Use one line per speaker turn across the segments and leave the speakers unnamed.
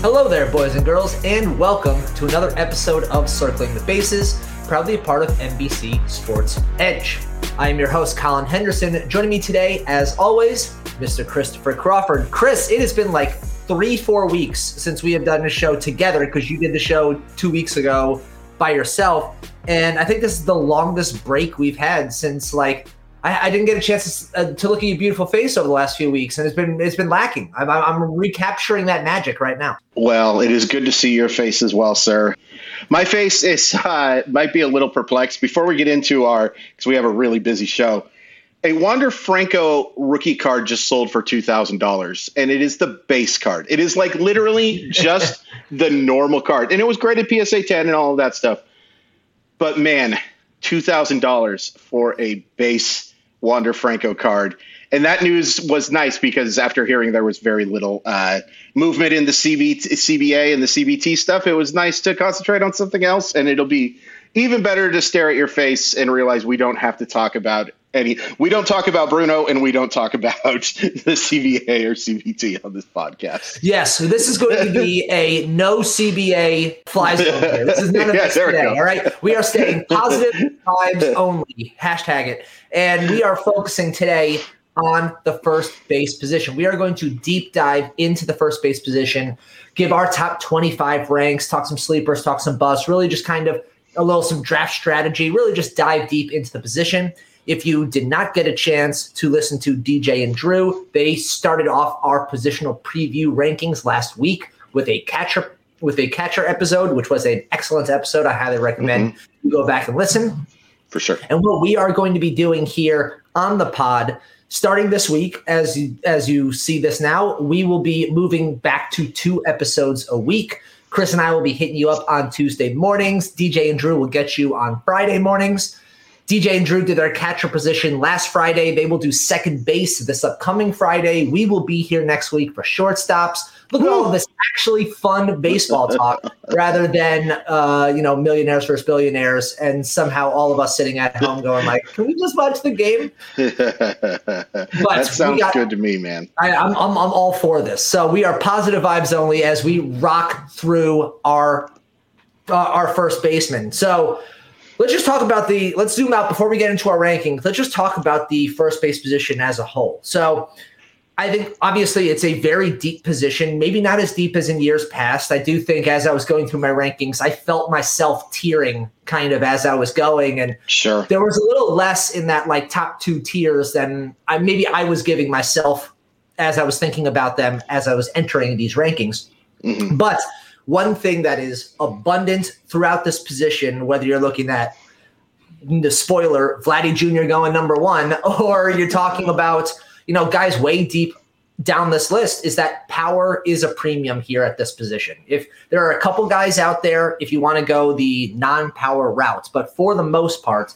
Hello there, boys and girls, and welcome to another episode of Circling the Bases, proudly a part of NBC Sports Edge. I am your host, Colin Henderson. Joining me today, as always, Mr. Christopher Crawford. Chris, it has been like three, four weeks since we have done a show together because you did the show two weeks ago by yourself. And I think this is the longest break we've had since like I, I didn't get a chance to, uh, to, look at your beautiful face over the last few weeks, and it's been it's been lacking. I'm, I'm recapturing that magic right now.
Well, it is good to see your face as well, sir. My face is uh, might be a little perplexed. Before we get into our, because we have a really busy show, a Wander Franco rookie card just sold for two thousand dollars, and it is the base card. It is like literally just the normal card, and it was graded PSA ten and all of that stuff. But man, two thousand dollars for a base Wander Franco card. And that news was nice because after hearing there was very little uh, movement in the CB, CBA and the CBT stuff, it was nice to concentrate on something else. And it'll be even better to stare at your face and realize we don't have to talk about any. We don't talk about Bruno and we don't talk about the CBA or CBT on this podcast.
Yes, so this is going to be a no CBA flies zone here. This is none of yeah, today. All right, we are staying positive vibes only. Hashtag it. And we are focusing today on the first base position. We are going to deep dive into the first base position, give our top 25 ranks, talk some sleepers, talk some busts, really just kind of a little some draft strategy, really just dive deep into the position. If you did not get a chance to listen to DJ and Drew, they started off our positional preview rankings last week with a catcher with a catcher episode, which was an excellent episode. I highly recommend mm-hmm. you go back and listen
for sure.
And what we are going to be doing here on the pod, starting this week, as you, as you see this now, we will be moving back to two episodes a week. Chris and I will be hitting you up on Tuesday mornings. DJ and Drew will get you on Friday mornings. DJ and Drew did their catcher position last Friday. They will do second base this upcoming Friday. We will be here next week for shortstops. Look at all of this actually fun baseball talk rather than uh, you know millionaires versus billionaires and somehow all of us sitting at home going like, can we just watch the game?
That sounds got, good to me, man.
I, am I'm, I'm all for this. So we are positive vibes only as we rock through our uh, our first baseman. So let's just talk about the let's zoom out before we get into our rankings. Let's just talk about the first base position as a whole. So I think obviously it's a very deep position, maybe not as deep as in years past. I do think as I was going through my rankings, I felt myself tearing kind of as I was going. And
sure,
there was a little less in that like top two tiers than I maybe I was giving myself as I was thinking about them as I was entering these rankings. Mm-hmm. But one thing that is abundant throughout this position, whether you're looking at the spoiler, Vladdy Jr. going number one, or you're talking about you know, guys way deep down this list is that power is a premium here at this position. If there are a couple guys out there, if you want to go the non power routes, but for the most part,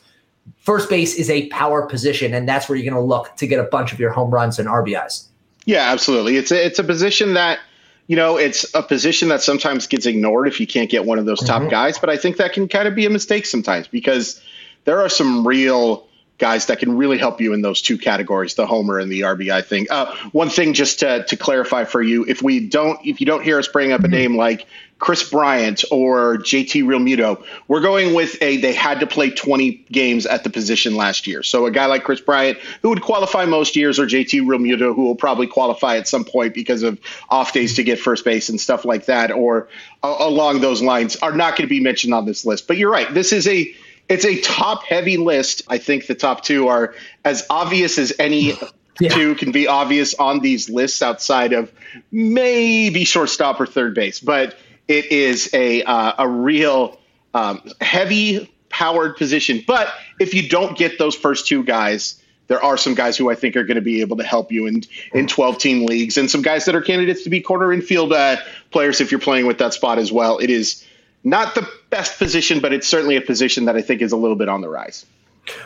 first base is a power position, and that's where you're going to look to get a bunch of your home runs and RBIs.
Yeah, absolutely. It's a, it's a position that you know, it's a position that sometimes gets ignored if you can't get one of those top mm-hmm. guys. But I think that can kind of be a mistake sometimes because there are some real guys that can really help you in those two categories, the homer and the RBI thing. Uh, one thing just to, to clarify for you, if we don't, if you don't hear us bring up a mm-hmm. name like Kris Bryant or JT Realmuto, we're going with a they had to play 20 games at the position last year. So a guy like Kris Bryant, who would qualify most years, or JT Realmuto, who will probably qualify at some point because of off days to get first base and stuff like that, or uh, along those lines, are not going to be mentioned on this list. But you're right. This is a it's a top heavy list. I think the top two are as obvious as any yeah. two can be obvious on these lists outside of maybe shortstop or third base. But it is a uh, a real um, heavy powered position. But if you don't get those first two guys, there are some guys who I think are going to be able to help you in in 12 team leagues, and some guys that are candidates to be corner infield uh, players if you're playing with that spot as well. It is not the best position, but it's certainly a position that I think is a little bit on the rise.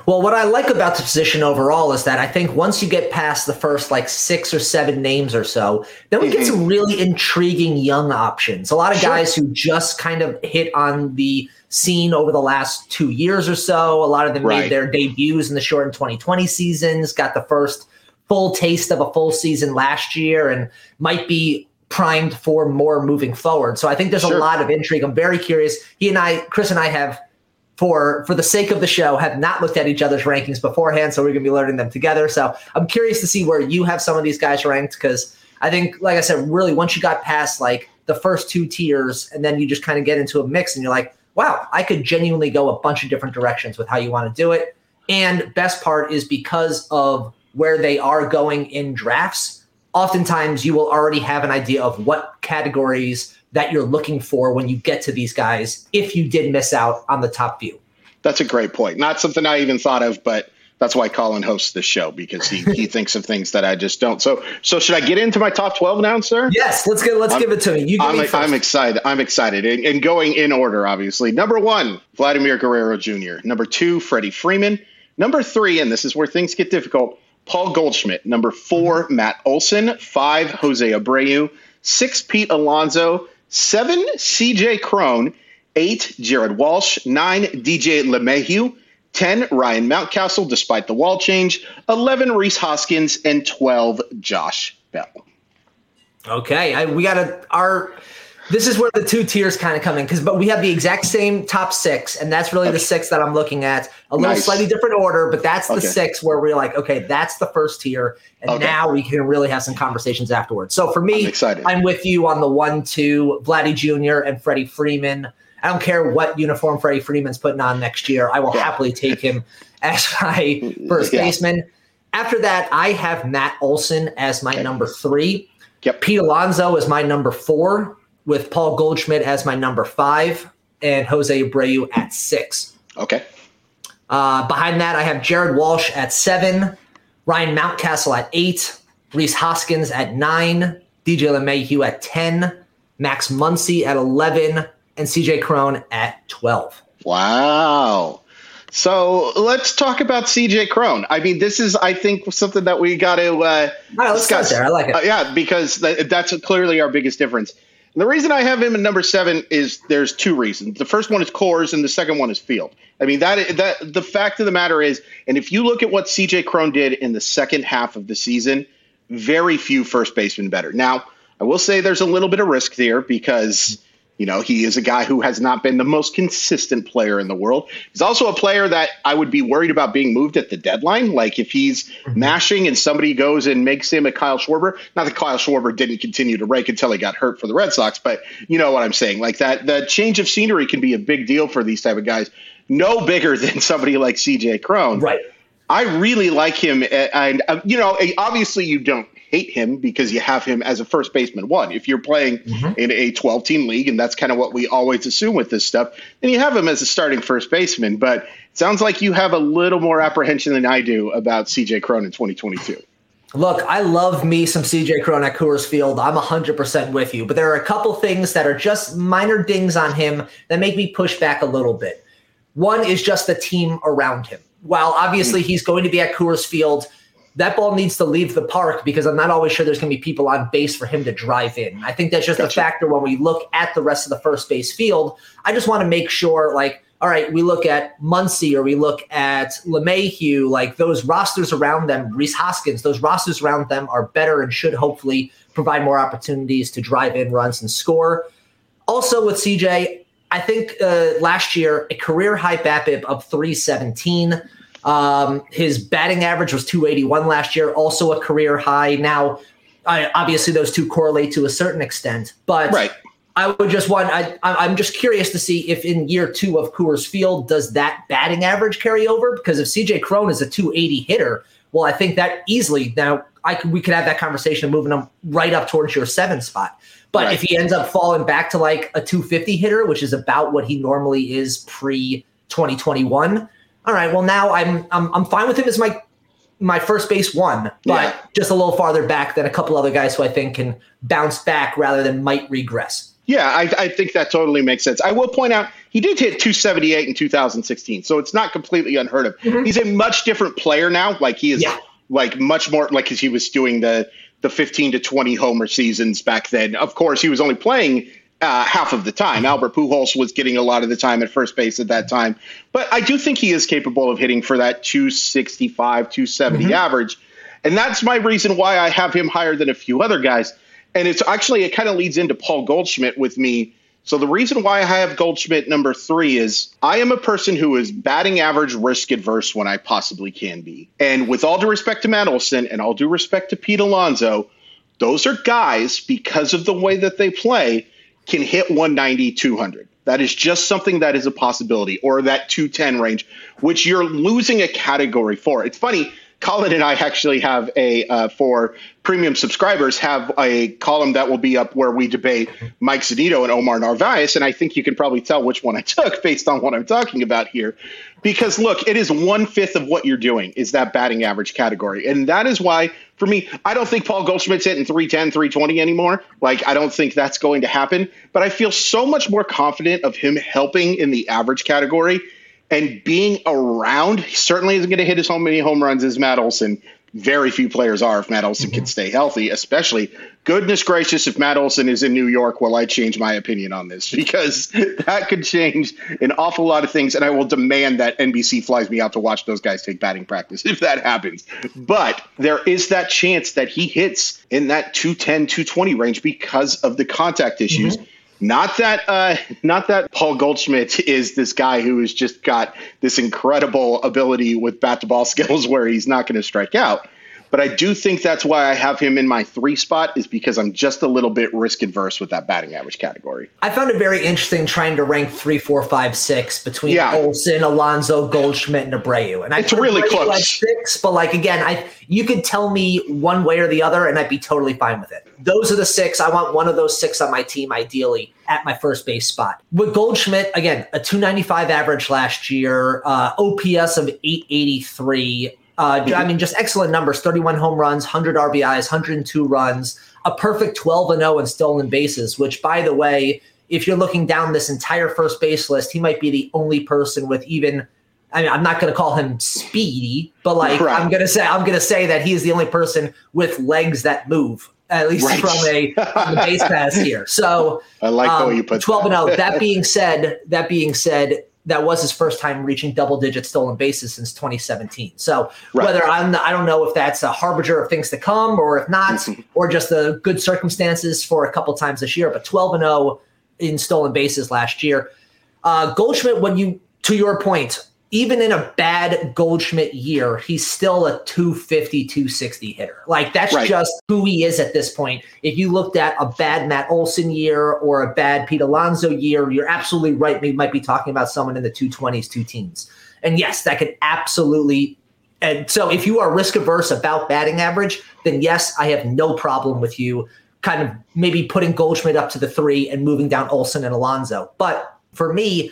Well, what I like about the position overall is that I think once you get past the first like six or seven names or so, then we mm-hmm. get some really intriguing young options. A lot of sure. guys who just kind of hit on the scene over the last two years or so. A lot of them right. made their debuts in the short and 2020 seasons, got the first full taste of a full season last year, and might be primed for more moving forward. So I think there's sure. a lot of intrigue. I'm very curious. He and I, Chris and I have for for the sake of the show have not looked at each other's rankings beforehand so we're going to be learning them together. So i'm curious to see where you have some of these guys ranked because i think like i said really once you got past like the first two tiers and then you just kind of get into a mix and you're like wow i could genuinely go a bunch of different directions with how you want to do it. And best part is because of where they are going in drafts oftentimes you will already have an idea of what categories that you're looking for when you get to these guys if you did miss out on the top few.
That's a great point. Not something I even thought of, but that's why Colin hosts this show because he, he thinks of things that I just don't. So so should I get into my top twelve now, sir?
Yes, let's get let's I'm, give it to me. You
I'm,
me
I'm excited. I'm excited, and, and, going in order, obviously. Number one, Vladimir Guerrero Jr. Number two, Freddie Freeman. Number three, and this is where things get difficult. Paul Goldschmidt. Number 4 mm-hmm. Matt Olson. Five, Jose Abreu. Six, Pete Alonso. Seven, CJ Cron. Eight, Jared Walsh. Nine, DJ LeMahieu. 10, Ryan Mountcastle, despite the wall change. 11, Rhys Hoskins. And 12, Josh Bell.
Okay. I, we got a, our, this is where the two tiers kind of come in because but we have the exact same top six and that's really the six that i'm looking at a little nice. slightly different order but that's the okay. six where we're like okay that's the first tier and okay. now we can really have some conversations afterwards so for me I'm, excited. I'm, with you on the one two vladdy jr and freddie freeman i don't care what uniform freddie freeman's putting on next year i will yeah. happily take him as my first yeah. baseman after that i have matt olson as my okay. number three Yep. Pete Alonso is my number four with Paul Goldschmidt as my number five and Jose Abreu at six.
Okay.
Uh, behind that, I have Jared Walsh at seven, Ryan Mountcastle at eight, Rhys Hoskins at nine, DJ LeMahieu at 10, Max Muncy at 11, and CJ Cron at 12.
Wow. So let's talk about CJ Cron. I mean, this is, I think, something that we got to uh, All
right, let's discuss. There. I like it.
Uh, yeah, because th- that's clearly our biggest difference. And the reason I have him in number seven is there's two reasons. The first one is Coors, and the second one is Field. I mean that that the fact of the matter is, and if you look at what CJ Cron did in the second half of the season, very few first basemen better. Now, I will say there's a little bit of risk there because you know, he is a guy who has not been the most consistent player in the world. He's also a player that I would be worried about being moved at the deadline. Like if he's mm-hmm. mashing and somebody goes and makes him a Kyle Schwarber, not that Kyle Schwarber didn't continue to rake until he got hurt for the Red Sox, but you know what I'm saying. Like that, the change of scenery can be a big deal for these type of guys. No bigger than somebody like CJ Cron.
Right.
I really like him, and uh, you know, obviously you don't hate him because you have him as a first baseman one. If you're playing mm-hmm. in a 12 team league, and that's kind of what we always assume with this stuff, then you have him as a starting first baseman. But it sounds like you have a little more apprehension than I do about CJ Cron in 2022.
Look, I love me some CJ Cron at Coors Field. I'm 100% with you, but there are a couple things that are just minor dings on him that make me push back a little bit. One is just the team around him. While obviously mm-hmm. he's going to be at Coors Field, that ball needs to leave the park because I'm not always sure there's going to be people on base for him to drive in. I think that's just gotcha. a factor when we look at the rest of the first base field. I just want to make sure, like, all right, we look at Muncy or we look at LeMahieu, like those rosters around them, Rhys Hoskins, those rosters around them are better and should hopefully provide more opportunities to drive in runs and score. Also with CJ, I think uh, last year a career high BABIP of 317. Um, his batting average was 281 last year, also a career high. Now, I, obviously, those two correlate to a certain extent, but
right.
I would just want. I, I'm just curious to see if in year two of Coors Field does that batting average carry over? Because if CJ Cron is a 280 hitter, well, I think that easily now I could we could have that conversation moving him right up towards your seven spot. But right. if he ends up falling back to like a 250 hitter, which is about what he normally is pre 2021, all right, well now I'm I'm I'm fine with him as my my first base one, but yeah. just a little farther back than a couple other guys who I think can bounce back rather than might regress.
Yeah, I, I think that totally makes sense. I will point out he did hit 278 in 2016, so it's not completely unheard of. Mm-hmm. He's a much different player now. Like he is yeah. like much more like because he was doing the the 15 to 20 homer seasons back then. Of course, he was only playing uh, half of the time. Albert Pujols was getting a lot of the time at first base at that time, but I do think he is capable of hitting for that 265, 270 mm-hmm. average, and that's my reason why I have him higher than a few other guys. And it's actually, it kind of leads into Paul Goldschmidt with me. So the reason why I have Goldschmidt number three is I am a person who is batting average risk adverse when I possibly can be. And with all due respect to Matt Olson and all due respect to Pete Alonso, those are guys, because of the way that they play, can hit 190, 200. That is just something that is a possibility, or that 210 range, which you're losing a category for. It's funny Colin and I actually have a uh, for premium subscribers have a column that will be up where we debate Mike Zunino and Omar Narvaez, and I think you can probably tell which one I took based on what I'm talking about here. Because look, it is one fifth of what you're doing is that batting average category, and that is why for me, I don't think Paul Goldschmidt's hitting 310, 320 anymore. Like I don't think that's going to happen, but I feel so much more confident of him helping in the average category and being around, he certainly isn't going to hit as many home runs as Matt Olson. Very few players are if Matt Olson mm-hmm. can stay healthy, especially goodness gracious, if Matt Olson is in New York, will I change my opinion on this? Because that could change an awful lot of things. And I will demand that NBC flies me out to watch those guys take batting practice if that happens. But there is that chance that he hits in that 210, 220 range because of the contact issues. Mm-hmm not that, uh, not that Paul Goldschmidt is this guy who has just got this incredible ability with bat to ball skills where he's not going to strike out. But I do think that's why I have him in my three spot is because I'm just a little bit risk adverse with that batting average category.
I found it very interesting trying to rank three, four, five, six between yeah. Olson, Alonso, Goldschmidt, and Abreu. And I
it's really Abreu close.
six, but like again, I you could tell me one way or the other, and I'd be totally fine with it. Those are the six. I want one of those six on my team, ideally at my first base spot. With Goldschmidt, again, a 295 average last year, uh, OPS of 883. Uh, I mean, just excellent numbers 31 home runs, 100 RBIs, 102 runs, a perfect 12 and 0 in stolen bases, which, by the way, if you're looking down this entire first base list, he might be the only person with even. I mean, I'm not going to call him speedy, but like right. I'm going to say, I'm going to say that he is the only person with legs that move, at least right. from a from the base pass here. So
I like um, the way you put
12 that. and 0. That being said, that being said, that was his first time reaching double digit stolen bases since 2017. So right. whether I'm, I don't know if that's a harbinger of things to come or if not, mm-hmm. or just the good circumstances for a couple times this year, but 12 and 0 in stolen bases last year. Uh, Goldschmidt, when you, to your point, even in a bad Goldschmidt year, he's still a 250, 260 hitter. Like that's right. just who he is at this point. If you looked at a bad Matt Olson year or a bad Pete Alonso year, you're absolutely right. We might be talking about someone in the 220s, two teens. And yes, that could absolutely. And so if you are risk averse about batting average, then yes, I have no problem with you kind of maybe putting Goldschmidt up to the three and moving down Olson and Alonso. But for me,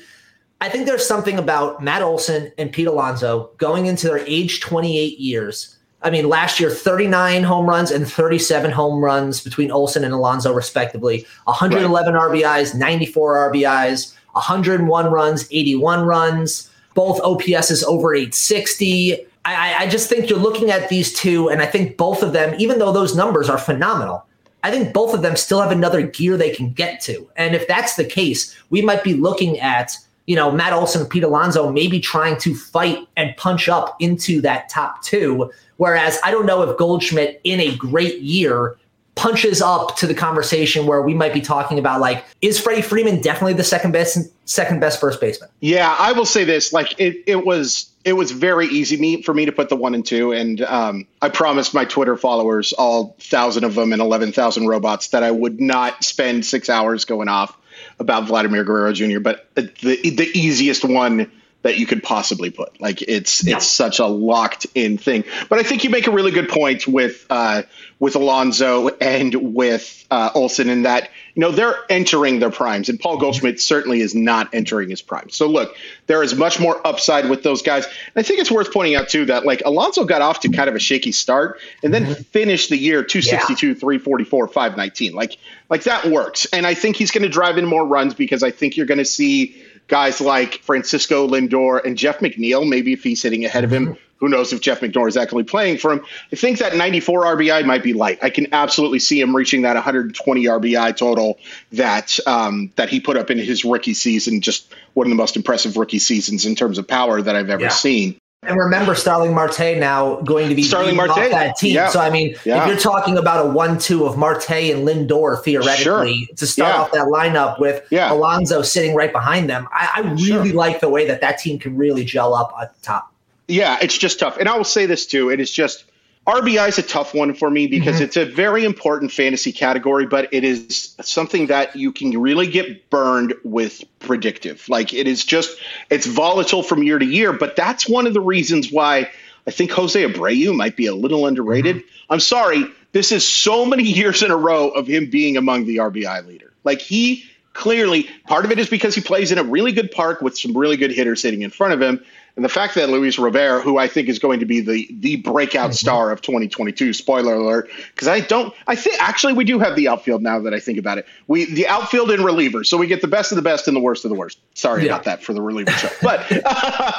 I think there's something about Matt Olson and Pete Alonso going into their age 28 years. I mean, last year, 39 home runs and 37 home runs between Olson and Alonso, respectively. 111 right. RBIs, 94 RBIs, 101 runs, 81 runs. Both OPS is over 860. I, I just think you're looking at these two, and I think both of them, even though those numbers are phenomenal, I think both of them still have another gear they can get to. And if that's the case, we might be looking at you know, Matt Olson and Pete Alonso maybe trying to fight and punch up into that top two. Whereas I don't know if Goldschmidt in a great year punches up to the conversation where we might be talking about like, is Freddie Freeman definitely the second best second best first baseman?
Yeah, I will say this. Like it, it was it was very easy me for me to put the one and two. And um, I promised my Twitter followers, all thousand of them and eleven thousand robots, that I would not spend six hours going off about Vladimir Guerrero Jr., but the the easiest one that you could possibly put. Like it's yeah. it's such a locked in thing. But I think you make a really good point with uh, with Alonso and with uh, Olson in that you know they're entering their primes, and Paul Goldschmidt certainly is not entering his prime. So look, there is much more upside with those guys. And I think it's worth pointing out too that like Alonso got off to kind of a shaky start and then mm-hmm. finished the year 262, yeah. 344, 519. Like like that works, and I think he's going to drive in more runs because I think you're going to see guys like Francisco Lindor and Jeff McNeil, maybe if he's sitting ahead of him. Who knows if Jeff McNeil is actually playing for him? I think that 94 RBI might be light. I can absolutely see him reaching that 120 RBI total that um, that he put up in his rookie season. Just one of the most impressive rookie seasons in terms of power that I've ever yeah. seen.
And remember, Starling Marte now going to be
Starling Marte
off that team.
Yeah.
So I mean,
Yeah.
if you're talking about a one-two of Marte and Lindor theoretically to start
Yeah.
off that lineup with
Yeah.
Alonso sitting right behind them, I, I really
Sure.
like the way that that team can really gel up at the top.
Yeah, it's just tough. And I will say this too. It is just RBI is a tough one for me because
Mm-hmm.
it's a very important fantasy category, but it is something that you can really get burned with predictive. Like it is just it's volatile from year to year, but that's one of the reasons why I think Jose Abreu might be a little underrated.
Mm-hmm.
I'm sorry, this is so many years in a row of him being among the RBI leader. Like he clearly part of it is because he plays in a really good park with some really good hitters sitting in front of him. And the fact that Luis Robert, who I think is going to be the the breakout star of 2022, spoiler alert, because I don't, I think actually we do have the outfield now that I think about it. We the outfield and relievers, so we get the best of the best and the worst of the worst. Sorry
Yeah.
about that for the reliever show, but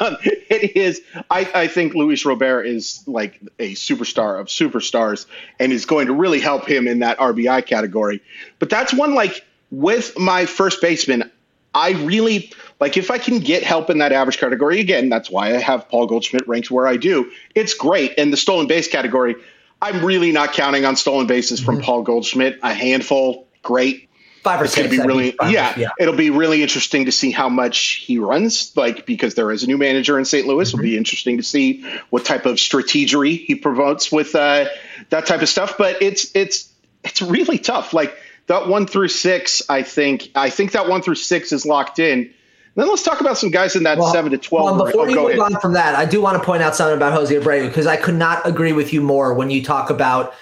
um, it is. I, I think Luis Robert is like a superstar of superstars and is going to really help him in that RBI category. But that's one like with my first baseman, I really like if I can get help in that average category again. That's why I have Paul Goldschmidt ranked where I do. It's great. And the stolen base category, I'm really not counting on stolen bases from Paul Goldschmidt. A handful, great.
Five or
It's
six.
be really,
five or-
yeah, It'll be really interesting to see how much he runs, like because there is a new manager in St. Louis. It'll be interesting to see what type of strategery he promotes with uh, that type of stuff. But it's it's it's really tough. Like that one through six, I think I think that one through six is locked in. Then let's talk about some guys in that
Well,
seven to twelve.
Well, before
Oh,
you
go
move
ahead.
on from that, I do want to point out something about Jose Abreu because I could not agree with you more when you talk about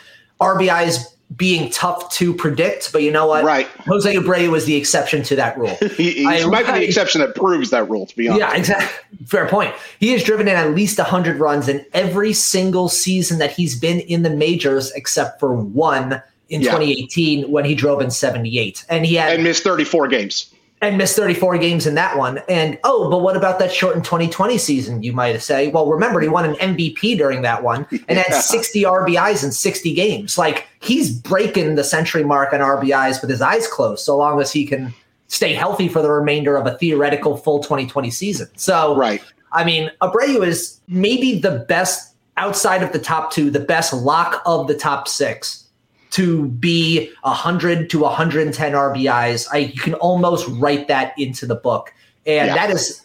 RBIs being tough to predict. But you know what?
Right.
Jose Abreu is the exception to that rule.
He, he
I-
might be
I-
the exception that proves that rule. To be honest,
Yeah, exactly. Fair point. He has driven in at least 100 runs in every single season that he's been in the majors, except for one in
Yeah.
2018 when he drove in 78. And he had
and missed thirty four games.
And missed 34 games in that one. And oh, but what about that shortened 2020 season? You might say. Well, remember he won an MVP during that one and had 60 RBIs in 60 games. Like he's breaking the century mark on RBIs with his eyes closed, so long as he can stay healthy for the remainder of a theoretical full 2020 season. So
Right.
I mean, Abreu is maybe the best outside of the top two, the best lock of the top six to be 100 to 110 RBIs. I you can almost write that into the book. And
Yeah.
that is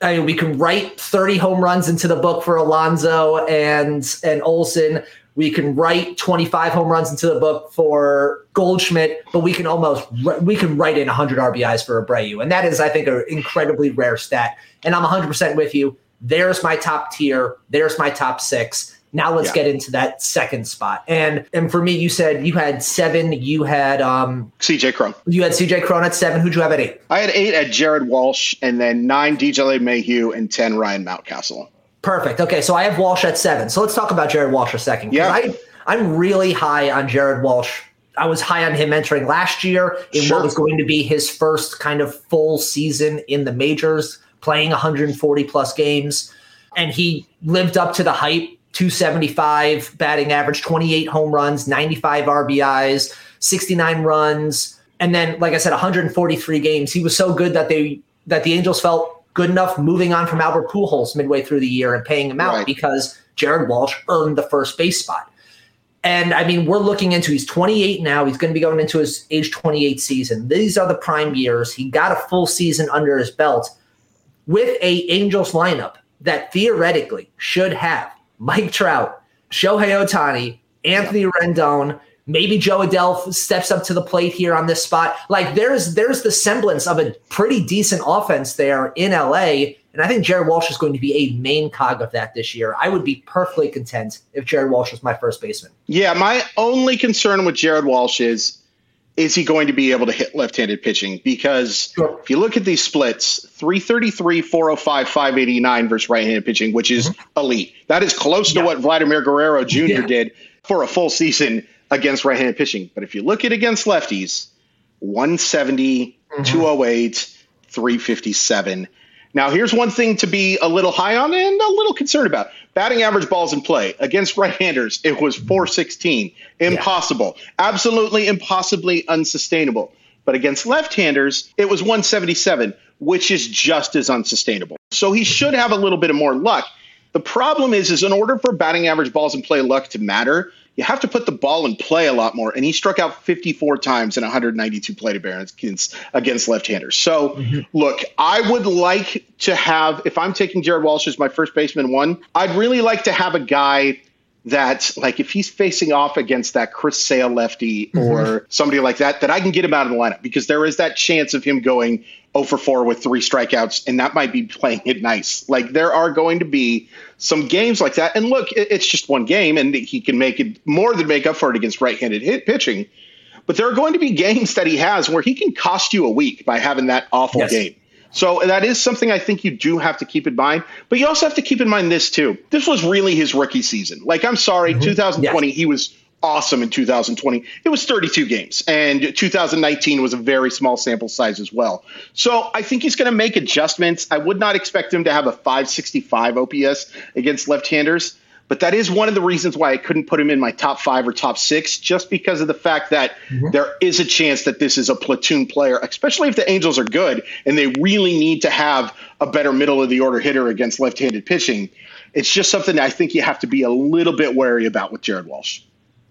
I mean, we can write 30 home runs into the book for Alonso and and Olson. We can write 25 home runs into the book for Goldschmidt, but we can almost we can write in 100 RBIs for Abreu, and that is, I think, an incredibly rare stat. And I'm 100 percent with you. There's my top tier. There's my top six. Now let's
Yeah.
get into that second spot. And and for me, you said you had seven. You had um
CJ Cron.
you had CJ Cron at seven. Who'd you have at eight?
I had eight at Jared Walsh, and then nine DJ Mayhew, and ten Ryan Mountcastle.
Perfect. Okay, so I have Walsh at seven. So let's talk about Jared Walsh a second.
Yeah.
I, I'm really high on Jared Walsh. I was high on him entering last year in
Sure.
what was going to be his first kind of full season in the majors, playing 140 plus games. And he lived up to the hype 275 batting average, 28 home runs, 95 RBIs, 69 runs. And then, like I said, 143 games. He was so good that they that the Angels felt good enough moving on from Albert Pujols midway through the year and paying him out
Right.
because Jared Walsh earned the first base spot. And I mean, we're looking into he's 28 now. He's going to be going into his age 28 season. These are the prime years. He got a full season under his belt with a Angels lineup that theoretically should have Mike Trout, Shohei Ohtani, Anthony Rendon, maybe Jo Adell steps up to the plate here on this spot. Like there's there's the semblance of a pretty decent offense there in LA. And I think Jared Walsh is going to be a main cog of that this year. I would be perfectly content if Jared Walsh was my first baseman.
Yeah, my only concern with Jared Walsh is is he going to be able to hit left-handed pitching? Because
Sure.
if you look at these splits, 333, 405, 589 versus right-handed pitching, which is mm-hmm. elite. That is close
Yeah.
to what Vladimir Guerrero Jr.
Yeah.
did for a full season against right-handed pitching. But if you look at against lefties, 170, mm-hmm. 208, 357. Now, here's one thing to be a little high on and a little concerned about. Batting average balls in play against right-handers, it was 416. Impossible. Absolutely impossibly unsustainable. But against left-handers, it was 177, which is just as unsustainable. So he should have a little bit of more luck. The problem is, is in order for batting average balls and play luck to matter, you have to put the ball in play a lot more. And he struck out 54 times in 192 plate appearances against left-handers. So, mm-hmm. look, I would like to have, if I'm taking Jared Walsh as my first baseman one, I'd really like to have a guy that like if he's facing off against that Chris Sale lefty mm-hmm. or somebody like that, that I can get him out of the lineup because there is that chance of him going 0 for 4 with three strikeouts, and that might be playing it nice. Like there are going to be some games like that. And look, it's just one game, and he can make it more than make up for it against right-handed hit pitching. But there are going to be games that he has where he can cost you a week by having that awful yes. game. So that is something I think you do have to keep in mind. But you also have to keep in mind this too. This was really his rookie season. Like I'm sorry, mm-hmm. 2020 yes. he was awesome in 2020. It was 32 games, and 2019 was a very small sample size as well. So I think he's going to make adjustments. I would not expect him to have a 565 OPS against left-handers. But that is one of the reasons why I couldn't put him in my top five or top six, just because of the fact that mm-hmm. there is a chance that this is a platoon player, especially if the Angels are good and they really need to have a better middle of the order hitter against left handed pitching. It's just something I think you have to be a little bit wary about with Jared Walsh.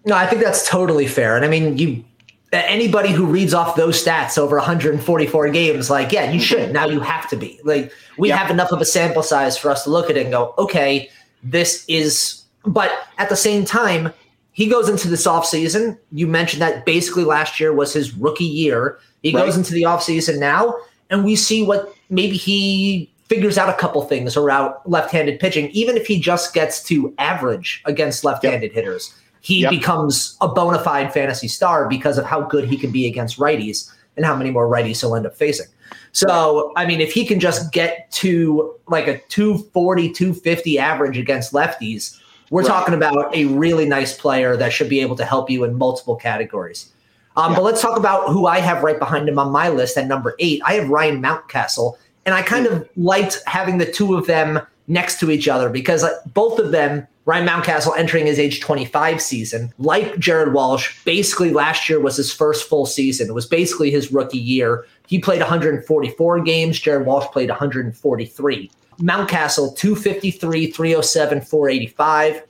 No, I think that's totally fair. And I mean, you anybody who reads off those stats over 144 games, like, yeah, you should. Now you have to be. Like, we have enough of a sample size for us to look at it and go, okay, this is, but at the same time, he goes into this offseason. You mentioned that basically last year was his rookie year. He right. goes into the offseason now, and we see what maybe he figures out a couple things around left-handed pitching. Even if he just gets to average against left-handed yep. hitters, he yep. becomes a bona fide fantasy star because of how good he can be against righties and how many more righties he'll end up facing. So, I mean, if he can just get to like a 240, 250 average against lefties, we're right. talking about a really nice player that should be able to help you in multiple categories. Um, yeah. But let's talk about who I have right behind him on my list at number eight. I have Ryan Mountcastle, and I kind of liked having the two of them next to each other because uh, both of them, Ryan Mountcastle entering his age 25 season, like Jared Walsh, basically last year was his first full season. It was basically his rookie year. He played 144 games. Jared Walsh played 143. Mountcastle, 253, 307, 485,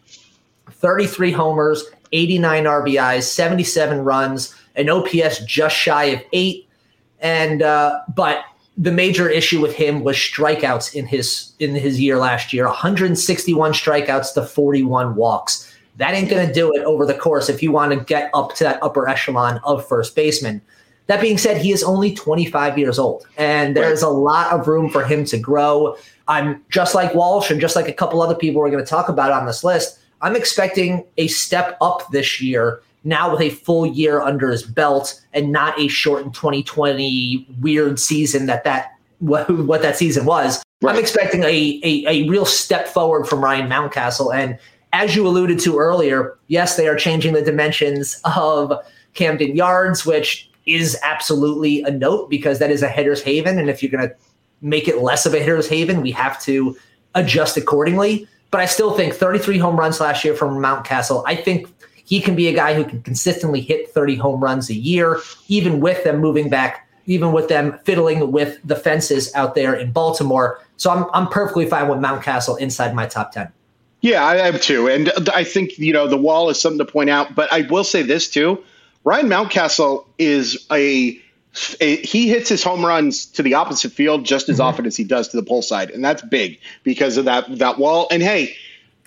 33 homers, 89 RBIs, 77 runs, an OPS just shy of eight. And, uh, but the major issue with him was strikeouts in his in his year last year 161 strikeouts to 41 walks that ain't going to do it over the course if you want to get up to that upper echelon of first baseman that being said, he is only 25 years old, and there's a lot of room for him to grow. I'm just like Walsh and just like a couple other people we're going to talk about on this list. I'm expecting a step up this year now with a full year under his belt and not a shortened 2020 weird season that that what, what that season was. Right. I'm expecting a, a, a real step forward from Ryan Mountcastle. And as you alluded to earlier, yes, they are changing the dimensions of Camden Yards, which is absolutely a note because that is a hitter's haven. And if you're going to make it less of a hitter's haven, we have to adjust accordingly. But I still think 33 home runs last year from Mountcastle. I think he can be a guy who can consistently hit 30 home runs a year, even with them moving back, even with them fiddling with the fences out there in Baltimore. So I'm, I'm perfectly fine with Mountcastle inside my top 10.
Yeah, I am too. And I think, you know, the wall is something to point out. But I will say this too Ryan Mountcastle is a, a, he hits his home runs to the opposite field just as mm-hmm. often as he does to the pull side, and that's big because of that that wall. And hey,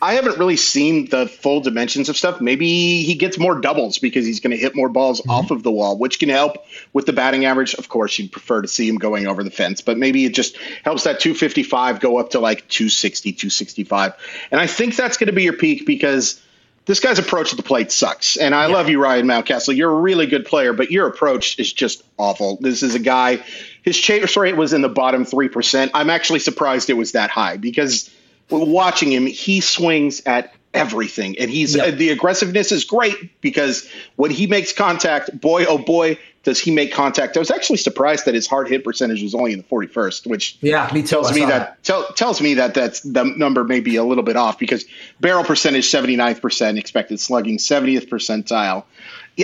I haven't really seen the full dimensions of stuff. Maybe he gets more doubles because he's going to hit more balls mm-hmm. off of the wall, which can help with the batting average. Of course, you'd prefer to see him going over the fence, but maybe it just helps that 255 go up to like 260, 265. And I think that's going to be your peak because this guy's approach to the plate sucks. And I yeah. love you, Ryan Mountcastle. You're a really good player, but your approach is just awful. This is a guy, his chase rate was in the bottom 3%. I'm actually surprised it was that high because watching him, he swings at everything. And he's yep. uh, the aggressiveness is great because when he makes contact, boy, oh boy, does he make contact? I was actually surprised that his hard hit percentage was only in the 41st, which
yeah, me
tells me that, that. Tell, tells me that that's the number may be a little bit off because barrel percentage 79th percent, expected slugging 70th percentile.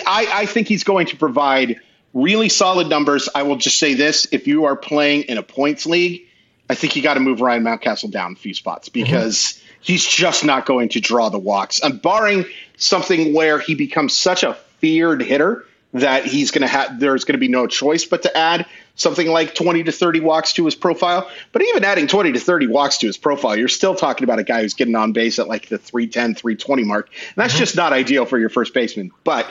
I, I think he's going to provide really solid numbers. I will just say this: if you are playing in a points league, I think you got to move Ryan Mountcastle down a few spots mm-hmm. because. Mm-hmm he's just not going to draw the walks. I'm barring something where he becomes such a feared hitter that he's going to have there's going to be no choice but to add something like 20 to 30 walks to his profile. But even adding 20 to 30 walks to his profile, you're still talking about a guy who's getting on base at like the 310, 320 mark. And that's mm-hmm. just not ideal for your first baseman. But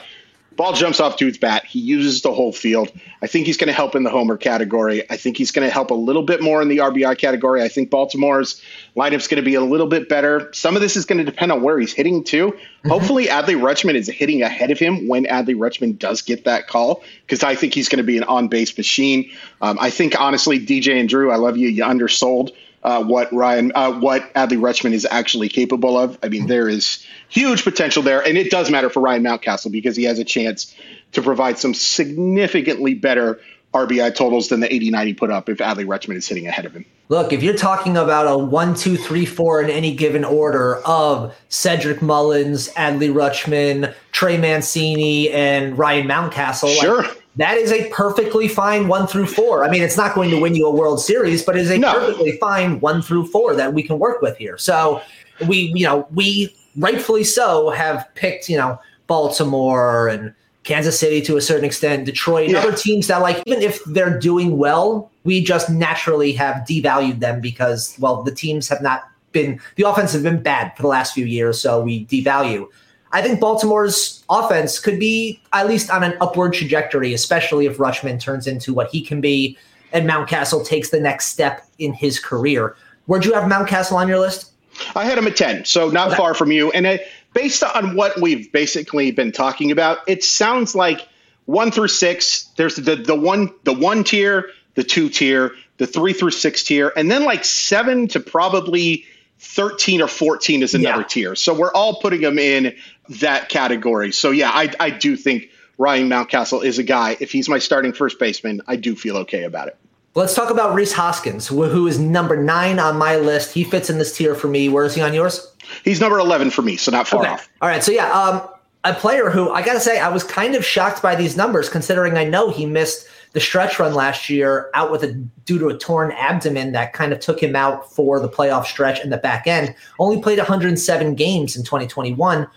Ball jumps off dude's bat. He uses the whole field. I think he's going to help in the homer category. I think he's going to help a little bit more in the RBI category. I think Baltimore's lineup's going to be a little bit better. Some of this is going to depend on where he's hitting too. Mm-hmm. Hopefully, Adley Rutschman is hitting ahead of him when Adley Rutschman does get that call because I think he's going to be an on base machine. Um, I think honestly, DJ and Drew, I love you. You undersold uh, what Ryan, uh, what Adley Rutschman is actually capable of. I mean, there is huge potential there, and it does matter for Ryan Mountcastle because he has a chance to provide some significantly better RBI totals than the 89 he put up if Adley Rutschman is sitting ahead of him.
Look, if you're talking about a one, two, three, four in any given order of Cedric Mullins, Adley Rutschman, Trey Mancini, and Ryan Mountcastle,
sure.
Like, that is a perfectly fine one through four. I mean, it's not going to win you a World Series, but it is a no. perfectly fine one through four that we can work with here. So we, you know, we rightfully so have picked, you know, Baltimore and Kansas City to a certain extent, Detroit, yeah. other teams that, like, even if they're doing well, we just naturally have devalued them because, well, the teams have not been, the offense have been bad for the last few years. So we devalue. I think Baltimore's offense could be at least on an upward trajectory, especially if Rutschman turns into what he can be and Mountcastle takes the next step in his career. Where'd you have Mountcastle on your list?
I had him at 10, so not okay. far from you. And it, based on what we've basically been talking about, it sounds like one through six, there's the, the one the one tier, the two tier, the three through six tier, and then like seven to probably 13 or 14 is another yeah. tier. So we're all putting them in that category. So yeah, I, I do think Ryan Mountcastle is a guy. If he's my starting first baseman, I do feel okay about it.
Let's talk about Rhys Hoskins, who is number nine on my list. He fits in this tier for me. Where is he on yours?
He's number 11 for me, so not far okay. off.
All right. So yeah, um, a player who I got to say, I was kind of shocked by these numbers considering I know he missed the stretch run last year out with a due to a torn abdomen that kind of took him out for the playoff stretch and the back end. Only played 107 games in 2021,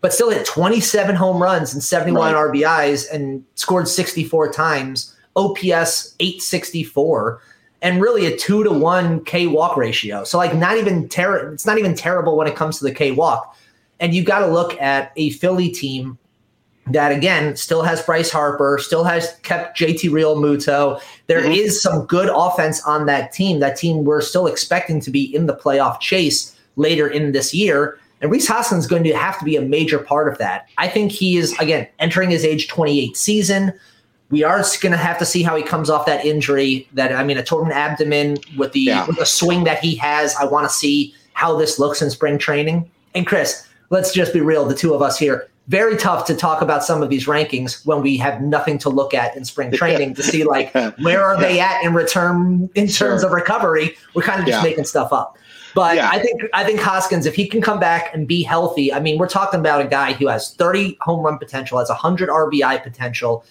but still hit 27 home runs and 71 right. RBIs and scored 64 times. OPS 864 and really a two to one K walk ratio. So like not even ter- it's not even terrible when it comes to the K walk. And you got to look at a Philly team that again still has Bryce Harper, still has kept JT Realmuto. There mm-hmm. is some good offense on that team. That team we're still expecting to be in the playoff chase later in this year. And Rhys Hoskins is going to have to be a major part of that. I think he is again entering his age 28 season. We are going to have to see how he comes off that injury. That I mean, a torn abdomen with the yeah. with the swing that he has. I want to see how this looks in spring training. And Chris, let's just be real, the two of us here very tough to talk about some of these rankings when we have nothing to look at in spring training to see like where are they at in return in terms sure. of recovery. We're kind of just yeah. making stuff up. But yeah. I think I think Hoskins, if he can come back and be healthy, I mean, we're talking about a guy who has 30 home run potential, has 100 RBI potential,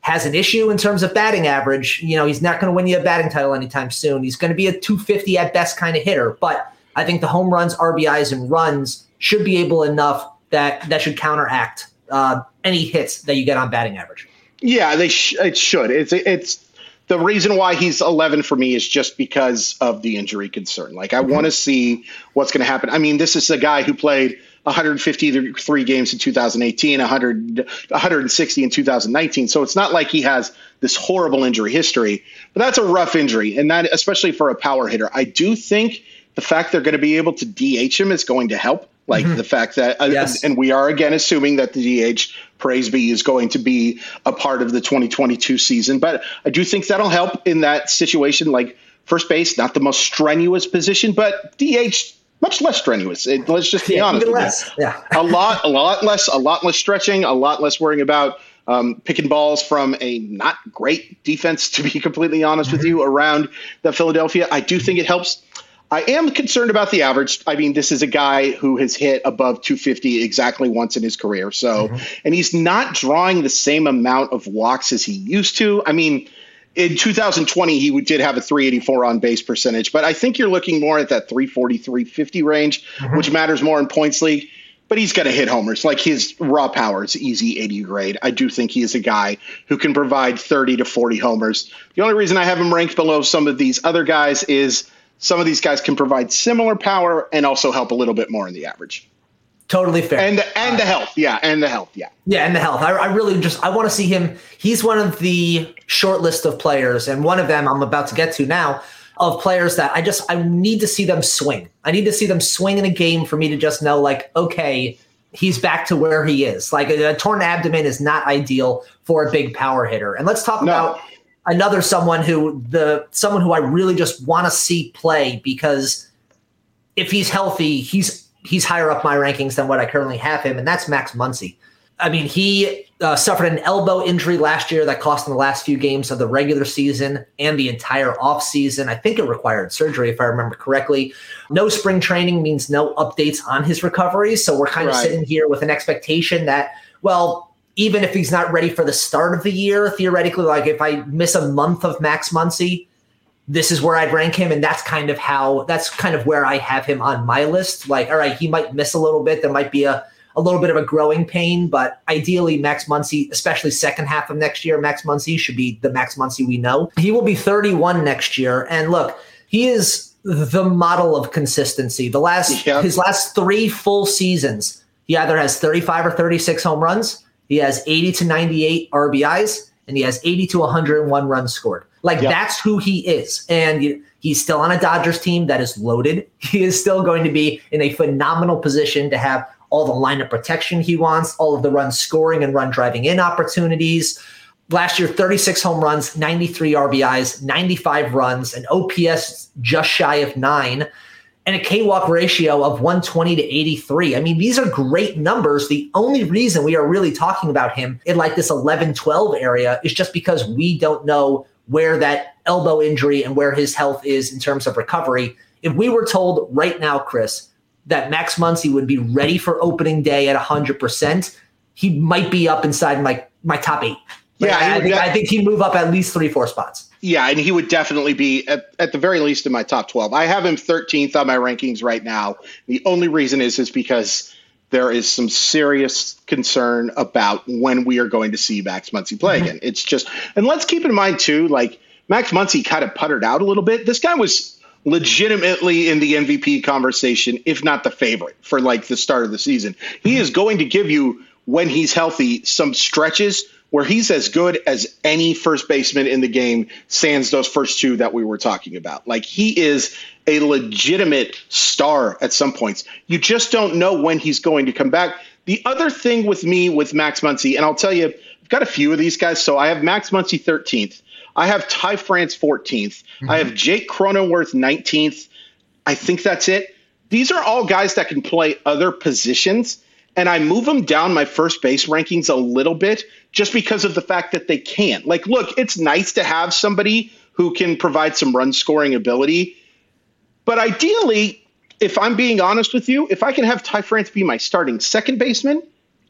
has an issue in terms of batting average. You know, he's not going to win you a batting title anytime soon. He's going to be a 250 at best kind of hitter. But I think the home runs, RBIs, and runs should be able enough that that should counteract uh, any hits that you get on batting average.
Yeah, they sh- it should. It's it's the reason why he's 11 for me is just because of the injury concern. Like I mm-hmm. want to see what's going to happen. I mean, this is a guy who played 153 games in 2018, 100, 160 in 2019. So it's not like he has this horrible injury history, but that's a rough injury, and that especially for a power hitter. I do think the fact they're going to be able to DH him is going to help like mm-hmm. the fact that, uh, yes. and we are again assuming that the DH praise be is going to be a part of the 2022 season. But I do think that'll help in that situation. Like first base, not the most strenuous position, but DH much less strenuous. It, let's just be
yeah,
honest.
less. Yeah.
a lot, a lot less, a lot less stretching, a lot less worrying about um, picking balls from a not great defense, to be completely honest mm-hmm. with you, around the Philadelphia. I do think it helps I am concerned about the average. I mean, this is a guy who has hit above 250 exactly once in his career. So, mm-hmm. and he's not drawing the same amount of walks as he used to. I mean, in 2020 he did have a 384 on base percentage, but I think you're looking more at that 340 350 range, mm-hmm. which matters more in points league. But he's going to hit homers. Like his raw power is easy 80 grade. I do think he is a guy who can provide 30 to 40 homers. The only reason I have him ranked below some of these other guys is some of these guys can provide similar power and also help a little bit more in the average.
Totally fair.
And the, and the health, yeah, and the health, yeah,
yeah, and the health. I, I really just I want to see him. He's one of the short list of players, and one of them I'm about to get to now of players that I just I need to see them swing. I need to see them swing in a game for me to just know like okay, he's back to where he is. Like a, a torn abdomen is not ideal for a big power hitter. And let's talk no. about another someone who the someone who I really just want to see play because if he's healthy, he's he's higher up my rankings than what I currently have him, and that's Max Muncy. I mean, he uh, suffered an elbow injury last year that cost him the last few games of the regular season and the entire offseason. I think it required surgery, if I remember correctly. No spring training means no updates on his recovery. So we're kind of sitting here with an expectation that, well, even if he's not ready for the start of the year, theoretically, like if I miss a month of Max Muncy, this is where I'd rank him. And that's kind of how that's kind of where I have him on my list. Like, all right, he might miss a little bit. There might be a, a little bit of a growing pain, but ideally, Max Muncy, especially second half of next year, Max Muncy should be the Max Muncy we know. He will be 31 next year. And look, he is the model of consistency. The last his last three full seasons, he either has 35 or 36 home runs, he has 80 to 98 RBIs, and he has 80 to 101 runs scored. Like yep. that's who he is. And he's still on a Dodgers team that is loaded. He is still going to be in a phenomenal position to have all the lineup protection he wants, all of the run scoring and run driving in opportunities. Last year, 36 home runs, 93 RBIs, 95 runs, an OPS just shy of nine and a K walk ratio of 120 to 83. I mean, these are great numbers. The only reason we are really talking about him in like this 11 12 area is just because we don't know where that elbow injury and where his health is in terms of recovery. If we were told right now, Chris, that Max Muncy would be ready for opening day at 100%, he might be up inside my, my top eight. yeah, I, think, I think he'd move up at least three, four spots.
Yeah, and he would definitely be at, at the very least in my top 12. I have him 13th on my rankings right now. The only reason is is because there is some serious concern about when we are going to see Max Muncy play mm-hmm. again. It's just, and let's keep in mind too, like Max Muncy kind of puttered out a little bit. This guy was legitimately in the MVP conversation, if not the favorite for like the start of the season. He mm-hmm. is going to give you when he's healthy some stretches where he's as good as any first baseman in the game, sans those first two that we were talking about. Like he is a legitimate star at some points. You just don't know when he's going to come back. The other thing with me with Max Muncy, and I'll tell you, I've got a few of these guys. So I have Max Muncy 13th. I have Ty France 14th. Mm-hmm. I have Jake Cronenworth 19th. I think that's it. These are all guys that can play other positions and I move them down my first base rankings a little bit just because of the fact that they can't. Like, look, it's nice to have somebody who can provide some run scoring ability, but ideally, if I'm being honest with you, if I can have Ty France be my starting second baseman,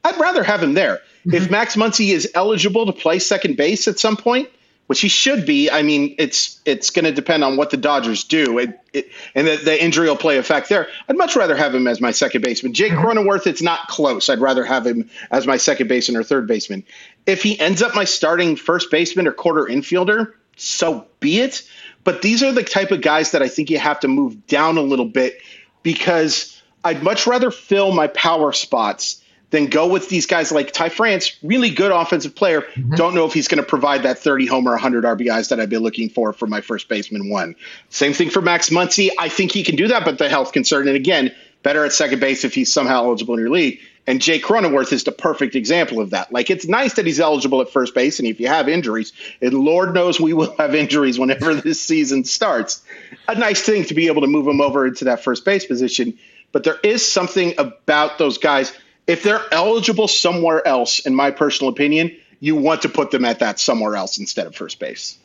I'd rather have him there. Mm-hmm. If Max Muncy is eligible to play second base at some point, which he should be. I mean, it's it's going to depend on what the Dodgers do, it, it, and the, the, injury will play effect there. I'd much rather have him as my second baseman. Jake mm-hmm. Cronenworth, it's not close. I'd rather have him as my second baseman or third baseman. If he ends up my starting first baseman or corner infielder, so be it. But these are the type of guys that I think you have to move down a little bit because I'd much rather fill my power spots then go with these guys like Ty France, really good offensive player. Mm-hmm. Don't know if he's going to provide that 30 homer, 100 RBIs that I've been looking for for my first baseman one. Same thing for Max Muncy. I think he can do that, but the health concern, and again, better at second base if he's somehow eligible in your league. And Jake Cronenworth is the perfect example of that. Like, it's nice that he's eligible at first base, and if you have injuries, and Lord knows we will have injuries whenever this season starts, a nice thing to be able to move him over into that first base position. But there is something about those guys – if they're eligible somewhere else, in my personal opinion, you want to put them at that somewhere else instead of first base.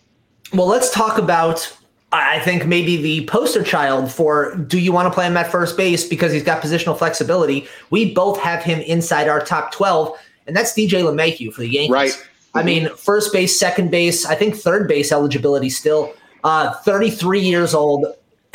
Well, let's talk about I think maybe the poster child for do you want to play him at first base because he's got positional flexibility. We both have him inside our top 12, and that's DJ LeMahieu for the Yankees.
Right.
I mean, first base, second base, I think third base eligibility still. Uh, 33 years old.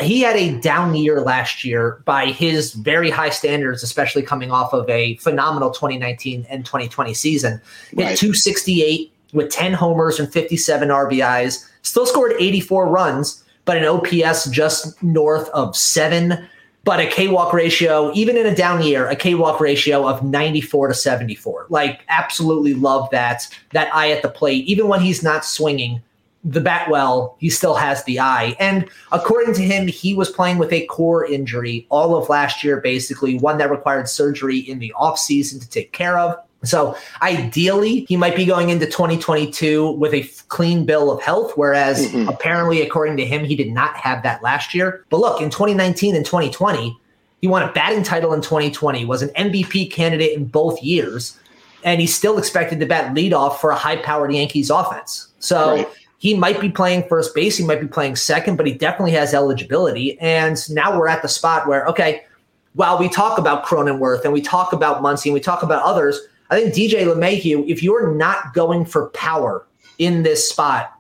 He had a down year last year by his very high standards, especially coming off of a phenomenal 2019 and 2020 season. Hit 268 with 10 homers and 57 RBIs. Still scored 84 runs, but an OPS just north of seven but a K walk ratio, even in a down year, a K walk ratio of 94 to 74. Like, absolutely love that. That eye at the plate, even when he's not swinging the bat well, he still has the eye. And according to him, he was playing with a core injury all of last year, basically, one that required surgery in the offseason to take care of. So ideally, he might be going into 2022 with a f- clean bill of health, whereas mm-hmm. apparently, according to him, he did not have that last year. But look, in 2019 and 2020, he won a batting title in 2020, was an MVP candidate in both years, and he's still expected to bat leadoff for a high-powered Yankees offense. So. Right. He might be playing first base. He might be playing second, but he definitely has eligibility. And now we're at the spot where, okay, while we talk about Cronenworth and we talk about Muncy and we talk about others, I think DJ LeMahieu, if you're not going for power in this spot,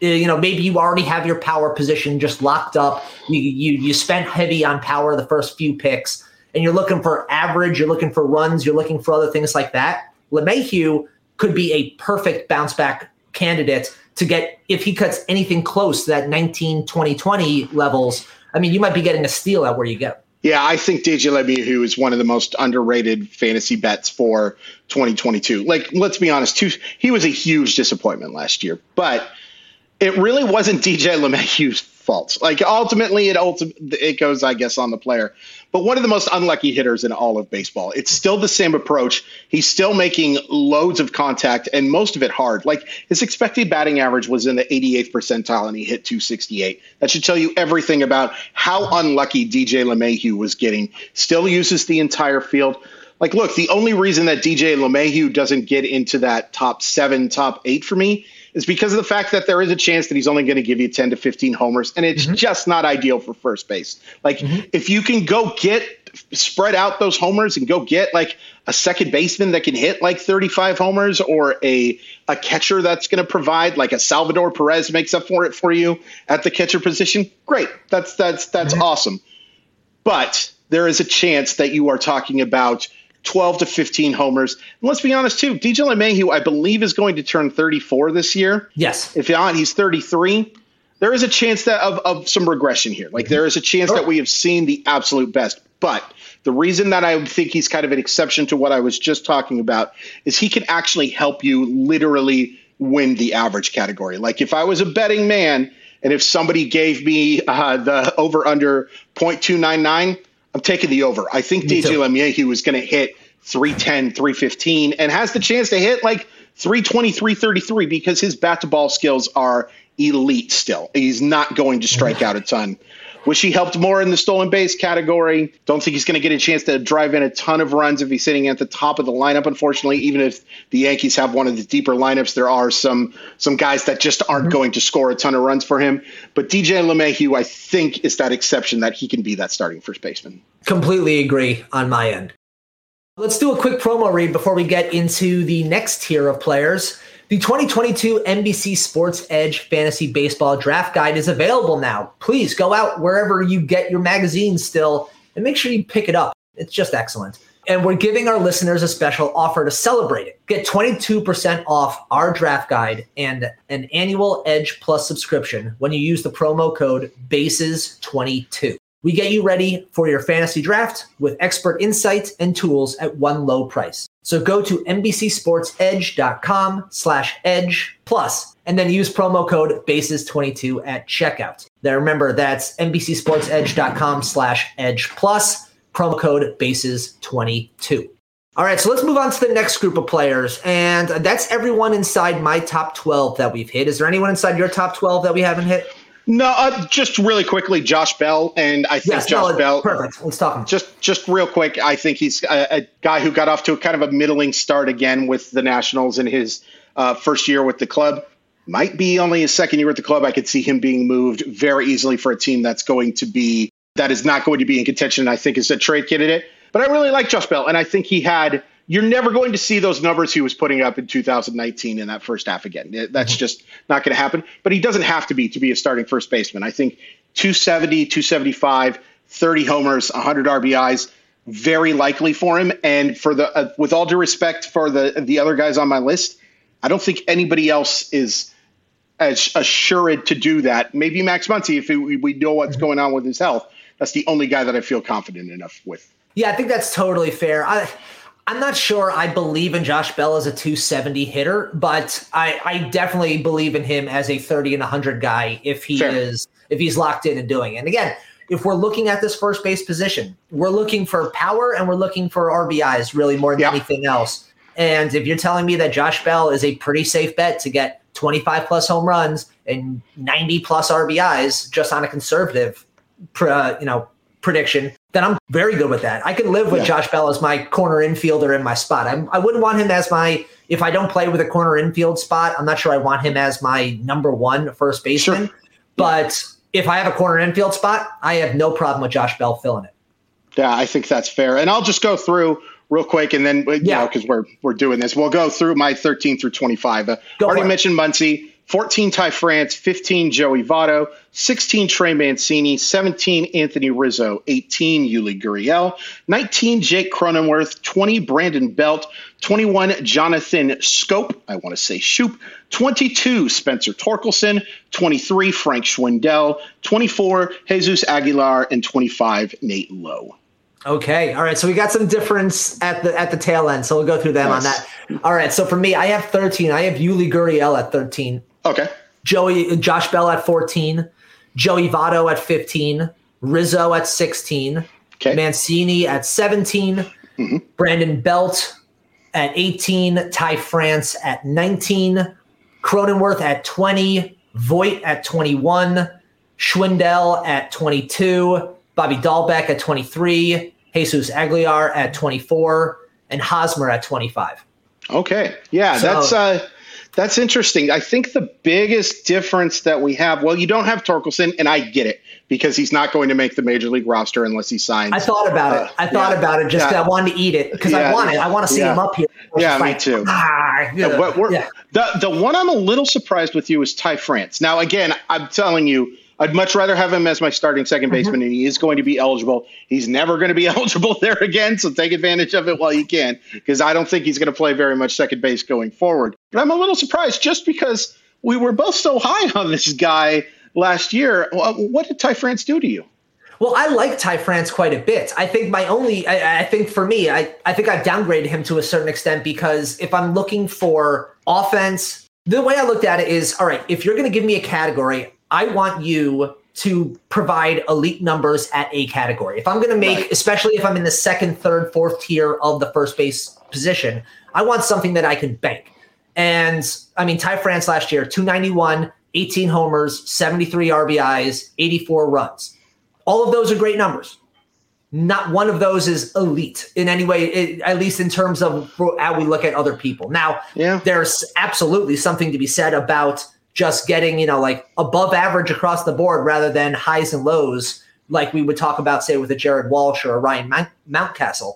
eh, you know, maybe you already have your power position just locked up. You, you you spent heavy on power the first few picks, and you're looking for average, you're looking for runs, you're looking for other things like that. LeMahieu could be a perfect bounce back candidate to get if he cuts anything close to that 19, 20, 20 levels. I mean, you might be getting a steal at where you go.
Yeah, I think DJ LeMahieu is one of the most underrated fantasy bets for 2022. Like, let's be honest, too, he was a huge disappointment last year, but it really wasn't DJ LeMahieu's fault. Like, ultimately, it ulti- it goes, I guess, on the player but one of the most unlucky hitters in all of baseball. It's still the same approach. He's still making loads of contact and most of it hard. Like his expected batting average was in the 88th percentile and he hit 268. That should tell you everything about how unlucky DJ LeMahieu was getting. Still uses the entire field. Like, look, the only reason that DJ LeMahieu doesn't get into that top seven, top eight for me is because of the fact that there is a chance that he's only going to give you 10 to 15 homers, and it's mm-hmm. just not ideal for first base. Like, mm-hmm. if you can go get spread out those homers and go get like a second baseman that can hit like 35 homers or a a catcher that's going to provide like a Salvador Perez makes up for it for you at the catcher position great that's that's that's mm-hmm. awesome but there is a chance that you are talking about 12 to 15 homers. And let's be honest, too, DJ LeMahieu, I believe, is going to turn 34 this year.
Yes.
If not, he's 33. There is a chance that of, of some regression here. Like, there is a chance that we have seen the absolute best. But the reason that I think he's kind of an exception to what I was just talking about is he can actually help you literally win the average category. Like, if I was a betting man, and if somebody gave me uh, the over under 0.299, I'm taking the over. I think Me DJ LeMahieu is going to hit 310, 315, and has the chance to hit like 320, 333 because his bat to ball skills are elite still. He's not going to strike out a ton. Wish he helped more in the stolen base category. Don't think he's going to get a chance to drive in a ton of runs if he's sitting at the top of the lineup. Unfortunately, even if the Yankees have one of the deeper lineups, there are some some guys that just aren't mm-hmm. going to score a ton of runs for him. But DJ LeMahieu, I think, is that exception that he can be that starting first baseman.
Completely agree on my end. Let's do a quick promo read before we get into the next tier of players. The 2022 NBC Sports Edge Fantasy Baseball Draft Guide is available now. Please go out wherever you get your magazines still and make sure you pick it up. It's just excellent. And we're giving our listeners a special offer to celebrate it. Get 22% off our draft guide and an annual Edge Plus subscription when you use the promo code BASES22. We get you ready for your fantasy draft with expert insights and tools at one low price. So go to NBCSportsEdge.com slash edge plus and then use promo code BASES22 at checkout. Now remember, that's NBCSportsEdge.com slash edge plus, promo code BASES22. All right, so let's move on to the next group of players. And that's everyone inside my top 12 that we've hit. Is there anyone inside your top 12 that we haven't hit?
No, uh, just really quickly, Josh Bell, and I think yes, Josh no, Bell.
Perfect. Let's talk.
Just, just real quick, I think he's a, a, guy who got off to a kind of a middling start again with the Nationals in his uh, first year with the club. Might be only his second year at the club. I could see him being moved very easily for a team that's going to be that is not going to be in contention. I think is a trade candidate. But I really like Josh Bell, and I think he had you're never going to see those numbers he was putting up in 2019 in that first half again. That's mm-hmm. just not going to happen. But he doesn't have to be to be a starting first baseman. I think 270, 275, 30 homers, 100 RBIs, very likely for him. And for the uh, with all due respect for the the other guys on my list, I don't think anybody else is as assured to do that. Maybe Max Muncy if we, we know what's mm-hmm. going on with his health. That's the only guy that I feel confident enough with.
Yeah, I think that's totally fair. I I'm not sure I believe in Josh Bell as a 270 hitter, but I, I definitely believe in him as a 30 and 100 guy if he is if he's locked in and doing it. And again, if we're looking at this first base position, we're looking for power and we're looking for RBIs really more than anything else. And if you're telling me that Josh Bell is a pretty safe bet to get 25 plus home runs and 90 plus RBIs just on a conservative, uh, you know, prediction, then I'm very good with that. I can live with yeah. Josh Bell as my corner infielder in my spot. I'm, I would not want him as my if I don't play with a corner infield spot. I'm not sure I want him as my number one first baseman. Sure. But if I have a corner infield spot, I have no problem with Josh Bell filling it.
Yeah, I think that's fair. And I'll just go through real quick, and then you yeah. know because we're we're doing this, we'll go through my 13 through 25. Uh, already mentioned Muncy. 14 Ty France, 15 Joey Votto, 16 Trey Mancini, 17 Anthony Rizzo, 18 Yuli Gurriel, 19 Jake Cronenworth, 20 Brandon Belt, 21 Jonathan Scope, I want to say Schoop, 22 Spencer Torkelson, 23 Frank Schwindel, 24 Jesus Aguilar, and 25 Nate Lowe.
Okay. All right. So we got some difference at the at the tail end. So we'll go through them on that. All right. So for me, I have 13. I have Yuli Gurriel at 13.
Okay.
Joey Josh Bell at 14, Joey Votto at 15, Rizzo at 16, okay. Mancini at 17, mm-hmm. Brandon Belt at 18, Ty France at 19, Cronenworth at 20, Voit at 21, Schwindel at 22, Bobby Dalbec at 23, Jesus Aguilar at 24, and Hosmer at 25.
Okay. Yeah, so, that's uh that's interesting. I think the biggest difference that we have, well, you don't have Torkelson, and I get it because he's not going to make the major league roster unless he signs.
I thought about uh, it. I thought yeah, about it. Just yeah. I wanted to eat it because yeah, I want it. I want to see him up here.
Yeah, me too. Ah, yeah. The the one I'm a little surprised with you is Ty France. Now, again, I'm telling you I'd much rather have him as my starting second mm-hmm. baseman, mm-hmm. and he is going to be eligible. He's never going to be eligible there again, so take advantage of it while you can, because I don't think he's going to play very much second base going forward. But I'm a little surprised just because we were both so high on this guy last year. What did Ty France do to you?
Well, I like Ty France quite a bit. I think my only, I, I, think for me, I, I think I've downgraded him to a certain extent because if I'm looking for offense, the way I looked at it is all right, if you're going to give me a category, I want you to provide elite numbers at a category. If I'm going to make, right. especially if I'm in the second, third, fourth tier of the first base position, I want something that I can bank. And I mean, Ty France last year, 291, 18 homers, 73 RBIs, 84 runs. All of those are great numbers. Not one of those is elite in any way, eh, at least in terms of how we look at other people. Now, yeah. there's absolutely something to be said about just getting, you know, like above average across the board rather than highs and lows, like we would talk about, say, with a Jared Walsh or a Ryan Mount- Mountcastle.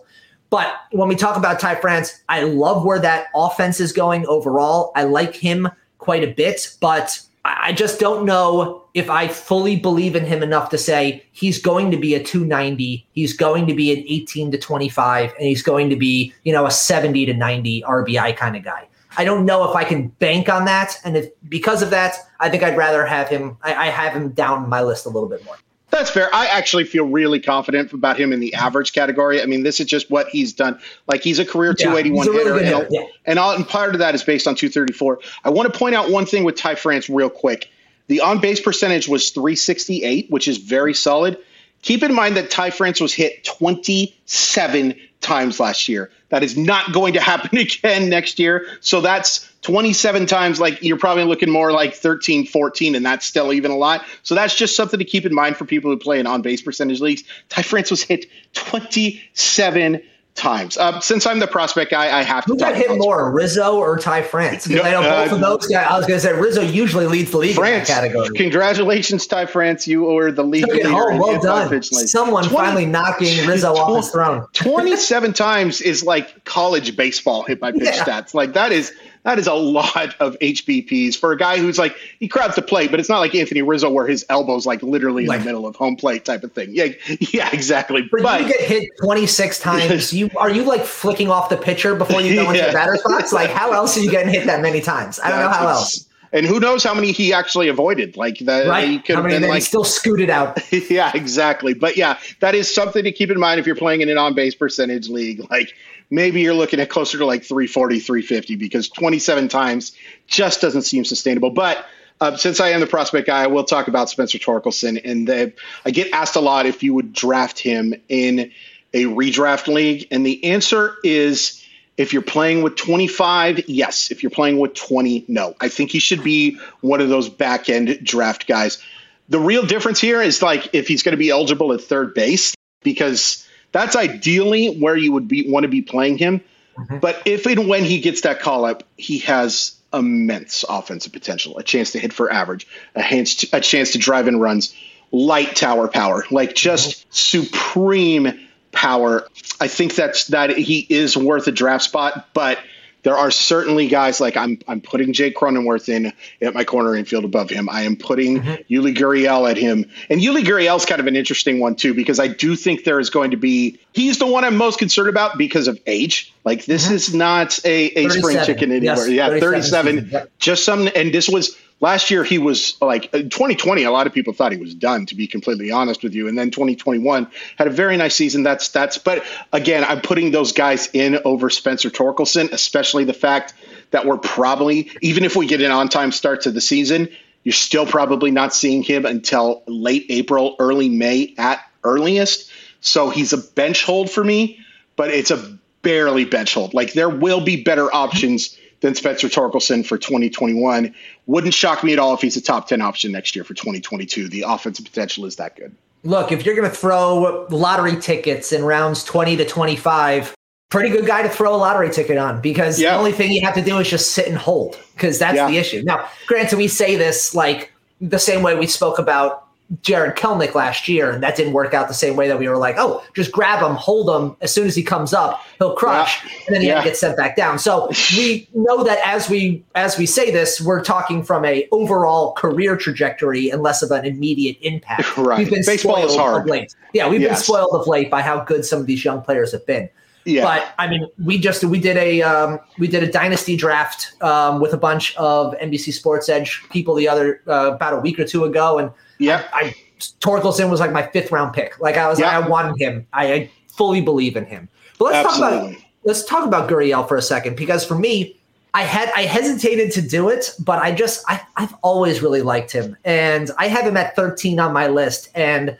But when we talk about Ty France, I love where that offense is going overall. I like him quite a bit, but I just don't know if I fully believe in him enough to say he's going to be a 290, he's going to be an 18 to 25, and he's going to be, you know, a 70 to 90 RBI kind of guy. I don't know if I can bank on that, and if because of that, I think I'd rather have him. I, I have him down my list a little bit more.
That's fair. I actually feel really confident about him in the average category. I mean, this is just what he's done. Like he's a career 281 yeah, hitter, and, yeah. and, all, and part of that is based on 234. I want to point out one thing with Ty France real quick. The on base percentage was 368, which is very solid. Keep in mind that Ty France was hit 27 times last year. That is not going to happen again next year. So that's 27 times. Like you're probably looking more like 13, 14, and that's still even a lot. So that's just something to keep in mind for people who play in on base percentage leagues. Ty France was hit 27 times. Uh, since I'm the prospect guy, I have to.
Who got hit more, Rizzo or Ty France? Because no, I know both uh, of those guys. I was going to say Rizzo usually leads the league France, category.
Congratulations, Ty France. You were the league leader.
Oh, well done. Someone 20, finally knocking Rizzo 20, off his throne.
Twenty-seven times is like college baseball hit by pitch yeah. stats. Like that is that is a lot of HBPs for a guy who's like he crowds the plate, but it's not like Anthony Rizzo where his elbow's like literally in like, the middle of home plate type of thing. Yeah, yeah, exactly.
But, but you get hit 26 times. you are you like flicking off the pitcher before you go into the batter's box? Like how else are you getting hit that many times? I don't know how else.
And who knows how many he actually avoided? Like that,
right? He could how many been like still scooted out.
yeah, exactly. But yeah, that is something to keep in mind if you're playing in an on base percentage league. Like maybe you're looking at closer to like 340, 350 because 27 times just doesn't seem sustainable. But uh, since I am the prospect guy, I will talk about Spencer Torkelson. And the, I get asked a lot if you would draft him in a redraft league. And the answer is if you're playing with 25, yes. If you're playing with 20, no. I think he should be one of those back end draft guys. The real difference here is like if he's going to be eligible at third base because that's ideally where you would be want to be playing him. Mm-hmm. But if and when he gets that call up, he has immense offensive potential, a chance to hit for average, a chance to, a chance to drive in runs, light tower power, like just mm-hmm. supreme power. I think that's that he is worth a draft spot, but there are certainly guys like I'm I'm putting Jake Cronenworth in at my corner infield above him. I am putting mm-hmm. Yuli Gurriel at him. And Yuli Gurriel's kind of an interesting one too, because I do think there is going to be he's the one I'm most concerned about because of age. Like this mm-hmm. is not a, a spring chicken anywhere. Yes, yeah, 37. 37. Just some and this was last year he was like 2020 uh, a lot of people thought he was done to be completely honest with you. And then 2021 had a very nice season. That's that's but again i'm putting those guys in over spencer torkelson especially the fact that we're probably even if we get an on-time start to the season you're still probably not seeing him until late april early may at earliest. So he's a bench hold for me but it's a barely bench hold. Like there will be better options than Spencer Torkelson for 2021. Wouldn't shock me at all if he's a top 10 option next year for 2022. The offensive potential is that good.
Look, if you're going to throw lottery tickets in rounds 20 to 25, pretty good guy to throw a lottery ticket on because yeah. the only thing you have to do is just sit and hold because that's yeah. the issue. Now, granted, we say this like the same way we spoke about Jarred Kelenic last year, and that didn't work out the same way that we were like, oh, just grab him, hold him. As soon as he comes up, he'll crush, yeah. and then he yeah. gets sent back down. So we know that as we as we say this, we're talking from a overall career trajectory and less of an immediate impact.
Right.
We've
been Baseball spoiled is hard.
of late. Yeah, we've yes. been spoiled of late by how good some of these young players have been. Yeah. But I mean, we just we did a um, we did a dynasty draft um, with a bunch of NBC Sports Edge people the other uh, about a week or two ago, and
yeah,
I, I Torkelson was like my fifth round pick. Like I was, yeah. I wanted him. I, I, fully believe in him. But let's Absolutely. talk about let's talk about Gurriel for a second because for me, I had I hesitated to do it, but I just I, I've always really liked him, and I have him at 13 on my list, and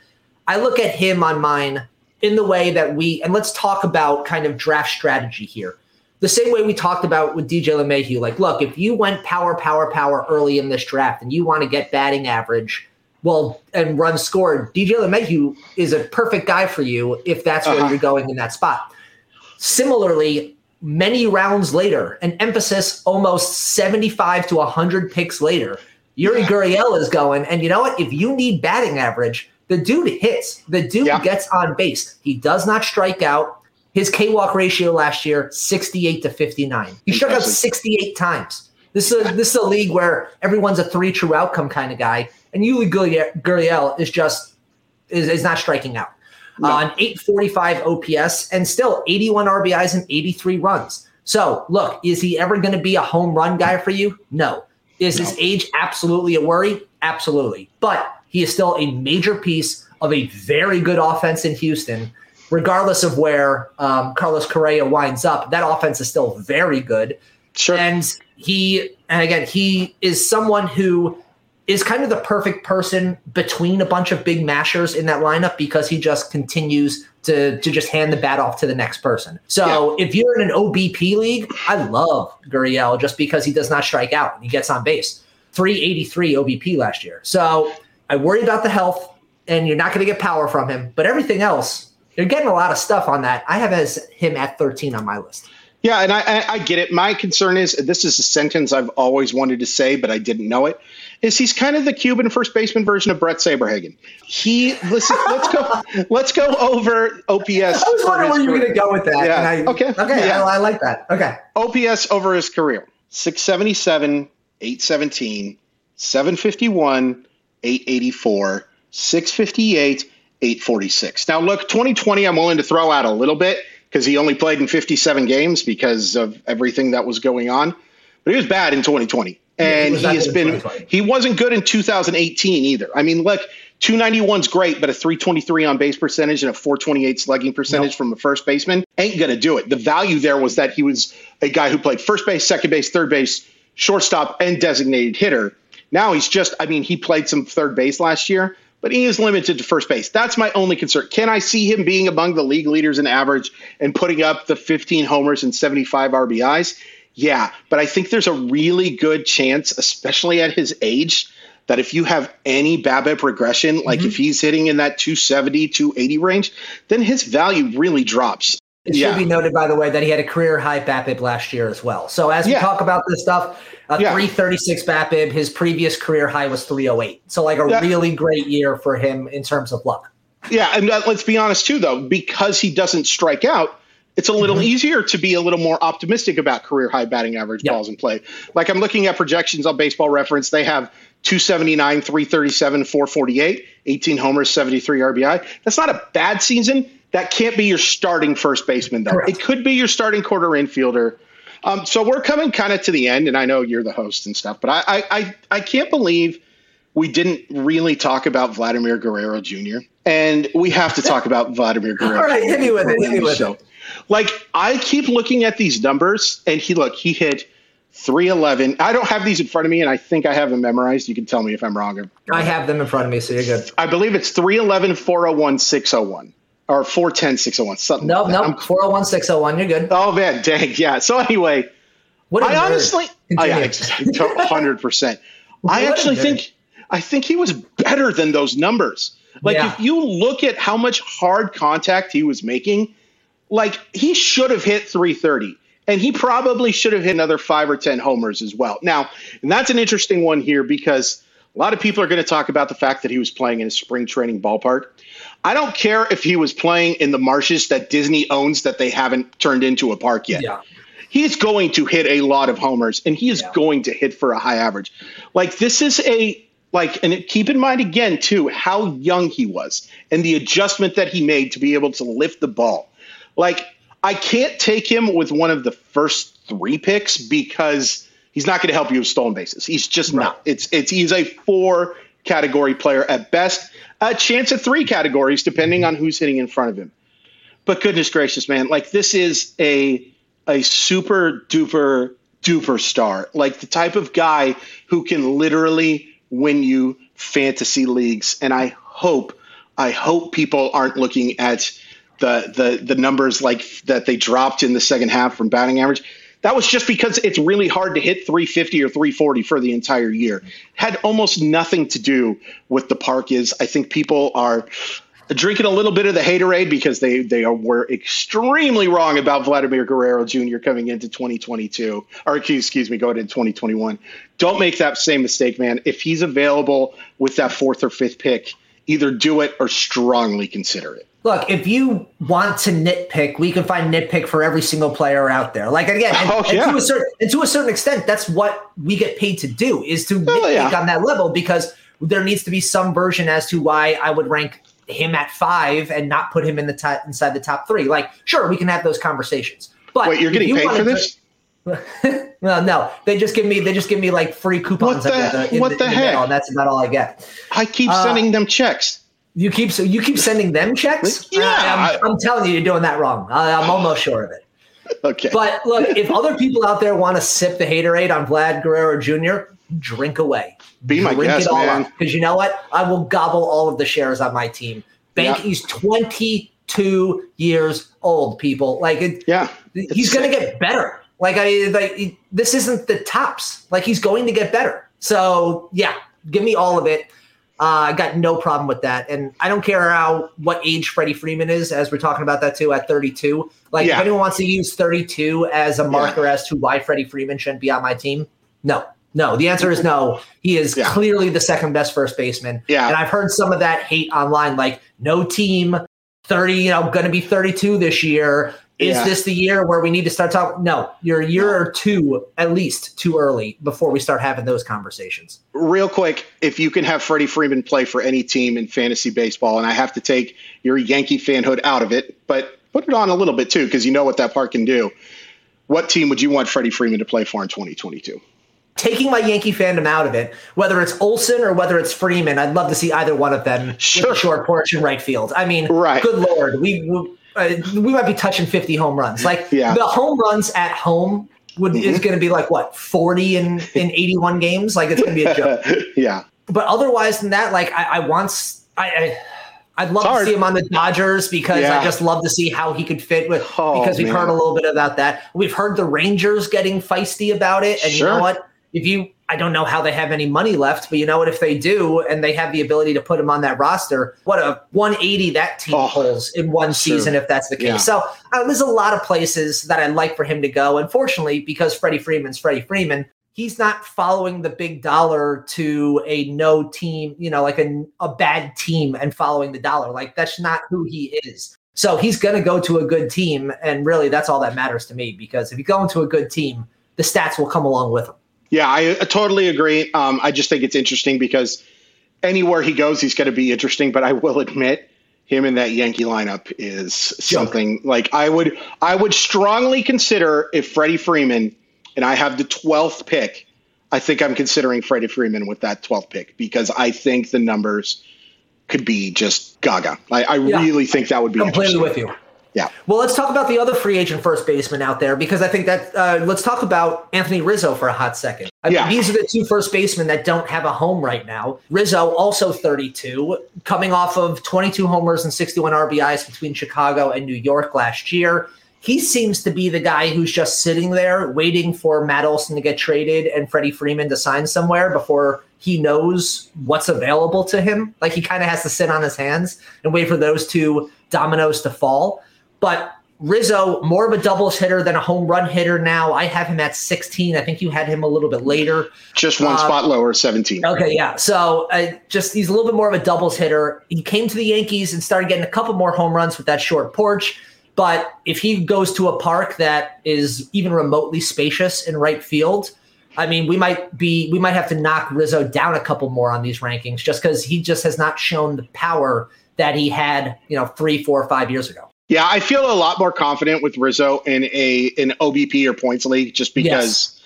I look at him on mine in the way that we and let's talk about kind of draft strategy here. The same way we talked about with DJ LeMahieu. Like, look, if you went power, power, power early in this draft and you want to get batting average, well, and run scored, DJ LeMahieu is a perfect guy for you if that's where uh-huh. you're going in that spot. Similarly, many rounds later, an emphasis almost 75 to 100 picks later, Yuli yeah. Gurriel is going. And you know what? If you need batting average, the dude hits. The dude yeah. gets on base. He does not strike out. His K walk ratio last year, 68 to 59. He struck out 68 times. This is a, this is a league where everyone's a three true outcome kind of guy, and Yuli Gurriel is just is, is not striking out. No. Uh, an 845 OPS and still 81 RBIs and 83 runs. So, look, is he ever going to be a home run guy for you? No. Is no. his age absolutely a worry? Absolutely. But he is still a major piece of a very good offense in Houston. Regardless of where um, Carlos Correa winds up, that offense is still very good.
Sure.
And he, and again, he is someone who is kind of the perfect person between a bunch of big mashers in that lineup because he just continues to, to just hand the bat off to the next person. So yeah. if you're in an OBP league, I love Gurriel just because he does not strike out and he gets on base. 383 OBP last year. So I worry about the health, and you're not going to get power from him. But everything else, you're getting a lot of stuff on that. I have as him at 13 on my list.
Yeah, and I, I, I, get it. My concern is this is a sentence I've always wanted to say, but I didn't know it. Is he's kind of the Cuban first baseman version of Bret Saberhagen? He listen. let's go. Let's go over OPS. I
was wondering where you were going to go with that.
Yeah.
I,
okay.
Okay. Yeah. I, I like that. Okay.
OPS over his career: six seventy seven, eight seventeen, seven fifty one, eight eighty four, six fifty eight. 846. Now, look, 2020, I'm willing to throw out a little bit because he only played in 57 games because of everything that was going on. But he was bad in 2020. And he, has been, he wasn't good in 2018 either. I mean, look, 291's great, but a 323 on base percentage and a 428 slugging percentage nope. from a first baseman ain't going to do it. The value there was that he was a guy who played first base, second base, third base, shortstop, and designated hitter. Now he's just, I mean, he played some third base last year, but he is limited to first base. That's my only concern. Can I see him being among the league leaders in average and putting up the 15 homers and 75 RBIs? Yeah, but I think there's a really good chance, especially at his age, that if you have any BABIP regression, like mm-hmm. if he's hitting in that 270, 280 range, then his value really drops.
It yeah. should be noted, by the way, that he had a career high BABIP last year as well. So as we yeah. talk about this stuff, a yeah. 336 BABIP. His previous career high was 308. So like a really great year for him in terms of luck.
Yeah, and uh, let's be honest too, though, because he doesn't strike out, it's a little mm-hmm. easier to be a little more optimistic about career high batting average yep. balls in play. Like I'm looking at projections on Baseball Reference, they have 279, 337, 448, 18 homers, 73 RBI. That's not a bad season. That can't be your starting first baseman, though. Correct. It could be your starting corner infielder. Um, so we're coming kind of to the end, and I know you're the host and stuff, but I, I, I, I can't believe we didn't really talk about Vladimir Guerrero Jr. And we have to talk about Vladimir Guerrero.
All right, hit me with it. Hit me with it.
Like I keep looking at these numbers, and he look he hit 311. I don't have these in front of me, and I think I have them memorized. You can tell me if I'm wrong.
I have them in front of me, so you're good.
I believe it's 311, 401, 601 or 410 601 something
no like no 401 601 you're good
oh man dang yeah so anyway what i honestly oh, yeah, 100% i actually think i think he was better than those numbers like yeah. if you look at how much hard contact he was making like he should have hit 330 and he probably should have hit another five or 10 homers as well now and that's an interesting one here because a lot of people are going to talk about the fact that he was playing in a spring training ballpark I don't care if he was playing in the marshes that Disney owns that they haven't turned into a park yet.
Yeah.
He's going to hit a lot of homers and he is yeah. going to hit for a high average. Like this is a like and keep in mind again too how young he was and the adjustment that he made to be able to lift the ball. Like I can't take him with one of the first 3 picks because he's not going to help you with stolen bases. He's just right. not. It's it's he's a 4 category player at best a chance at three categories depending on who's hitting in front of him. But goodness gracious, man, like this is a a super duper duper star, like the type of guy who can literally win you fantasy leagues. And I hope, I hope people aren't looking at the the the numbers like that they dropped in the second half from batting average that was just because it's really hard to hit 350 or 340 for the entire year. Had almost nothing to do with the park. Is I think people are drinking a little bit of the haterade because they they are, were extremely wrong about Vladimir Guerrero Jr. coming into 2022 or excuse me, going into 2021. Don't make that same mistake, man. If he's available with that fourth or fifth pick, either do it or strongly consider it
look, if you want to nitpick, we can find nitpick for every single player out there. Like again, and, oh, yeah. and to a certain and to a certain extent, that's what we get paid to do is to oh, nitpick yeah. on that level because there needs to be some version as to why I would rank him at five and not put him in the top inside the top three. Like, sure, we can have those conversations. But
wait, you're getting you paid for this?
well, no, they just give me they just give me like free coupons.
What the,
the,
what the, the heck?
and that's about all I get.
I keep uh, sending them checks.
You keep so you keep sending them checks.
Yeah,
I, am telling you, you're doing that wrong. I, I'm almost sure of it.
Okay.
But look, if other people out there want to sip the haterade on Vlad Guerrero Jr., drink away.
Be my
drink
guest, man.
Because you know what? I will gobble all of the shares on my team. Bank, he's 22 years old. People like it.
Yeah,
he's going to get better. Like I like this isn't the tops. Like he's going to get better. So yeah, give me all of it. Uh, I got no problem with that, and I don't care how what age Freddie Freeman is, as we're talking about that too at 32. Like, yeah. if anyone wants to use 32 as a marker yeah. as to why Freddie Freeman shouldn't be on my team, no, no. The answer is no. He is yeah. clearly the second best first baseman.
Yeah,
and I've heard some of that hate online, like no team 30, you know, going to be 32 this year. Is yeah. this the year where we need to start talking? No, you're a year or two at least too early before we start having those conversations.
Real quick, if you can have Freddie Freeman play for any team in fantasy baseball, and I have to take your Yankee fanhood out of it, but put it on a little bit too, because you know what that part can do. What team would you want Freddie Freeman to play for in 2022?
taking my Yankee fandom out of it, whether it's Olson or whether it's Freeman, I'd love to see either one of them sure. short porch in right field. I mean, right. good lord, we uh, we might be touching 50 home runs. Like yeah. the home runs at home would mm-hmm. is going to be like what 40 in in 81 games. Like it's going to be a joke.
yeah.
But otherwise than that, like I, I once I, I would love to see him on the Dodgers because yeah. I just love to see how he could fit with oh, because we've man. heard a little bit about that. We've heard the Rangers getting feisty about it, and sure. you know what? If you I don't know how they have any money left, but you know what? If they do and they have the ability to put him on that roster, what a 180 that team oh, pulls in one season if that's the case. Yeah. So uh, there's a lot of places that I'd like for him to go. Unfortunately, because Freddie Freeman's Freddie Freeman, he's not following the big dollar to a no team, you know, like a, a bad team and following the dollar. Like that's not who he is. So he's going to go to a good team. And really, that's all that matters to me because if you go into a good team, the stats will come along with him.
Yeah, I, I totally agree. Um, I just think it's interesting because anywhere he goes, he's going to be interesting. But I will admit, him in that Yankee lineup is something like I would I would strongly consider if Freddie Freeman and I have the twelfth pick. I think I'm considering Freddie Freeman with that 12th pick because I think the numbers could be just gaga. I, I yeah, really think that would be
completely with you.
Yeah.
Well, let's talk about the other free agent first baseman out there because I think that uh, let's talk about Anthony Rizzo for a hot second. I yeah. Mean, these are the two first basemen that don't have a home right now. Rizzo, also 32, coming off of 22 homers and 61 RBIs between Chicago and New York last year. He seems to be the guy who's just sitting there waiting for Matt Olson to get traded and Freddie Freeman to sign somewhere before he knows what's available to him. Like he kind of has to sit on his hands and wait for those two dominoes to fall. But Rizzo, more of a doubles hitter than a home run hitter now. I have him at 16. I think you had him a little bit later.
Just one uh, spot lower, 17.
Okay, yeah. So uh, just he's a little bit more of a doubles hitter. He came to the Yankees and started getting a couple more home runs with that short porch. But if he goes to a park that is even remotely spacious in right field, I mean, we might be we might have to knock Rizzo down a couple more on these rankings just because he just has not shown the power that he had, you know, three, four, five years ago.
Yeah, I feel a lot more confident with Rizzo in a an OBP or points league just because yes.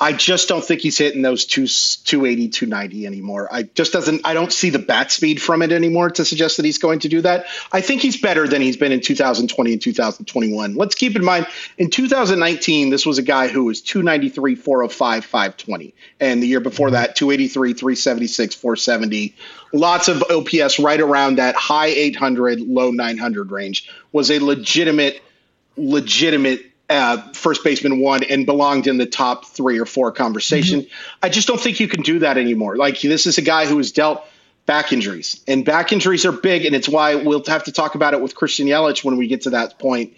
I just don't think he's hitting those two, 280, 290 anymore. I just doesn't, I don't see the bat speed from it anymore to suggest that he's going to do that. I think he's better than he's been in 2020 and 2021. Let's keep in mind, in 2019, this was a guy who was 293, 405, 520. And the year before that, 283, 376, 470. Lots of OPS right around that high 800, low 900 range. Was a legitimate, legitimate uh, first baseman one and belonged in the top three or four conversation. Mm-hmm. I just don't think you can do that anymore. Like this is a guy who has dealt back injuries, and back injuries are big, and it's why we'll have to talk about it with Christian Yelich when we get to that point.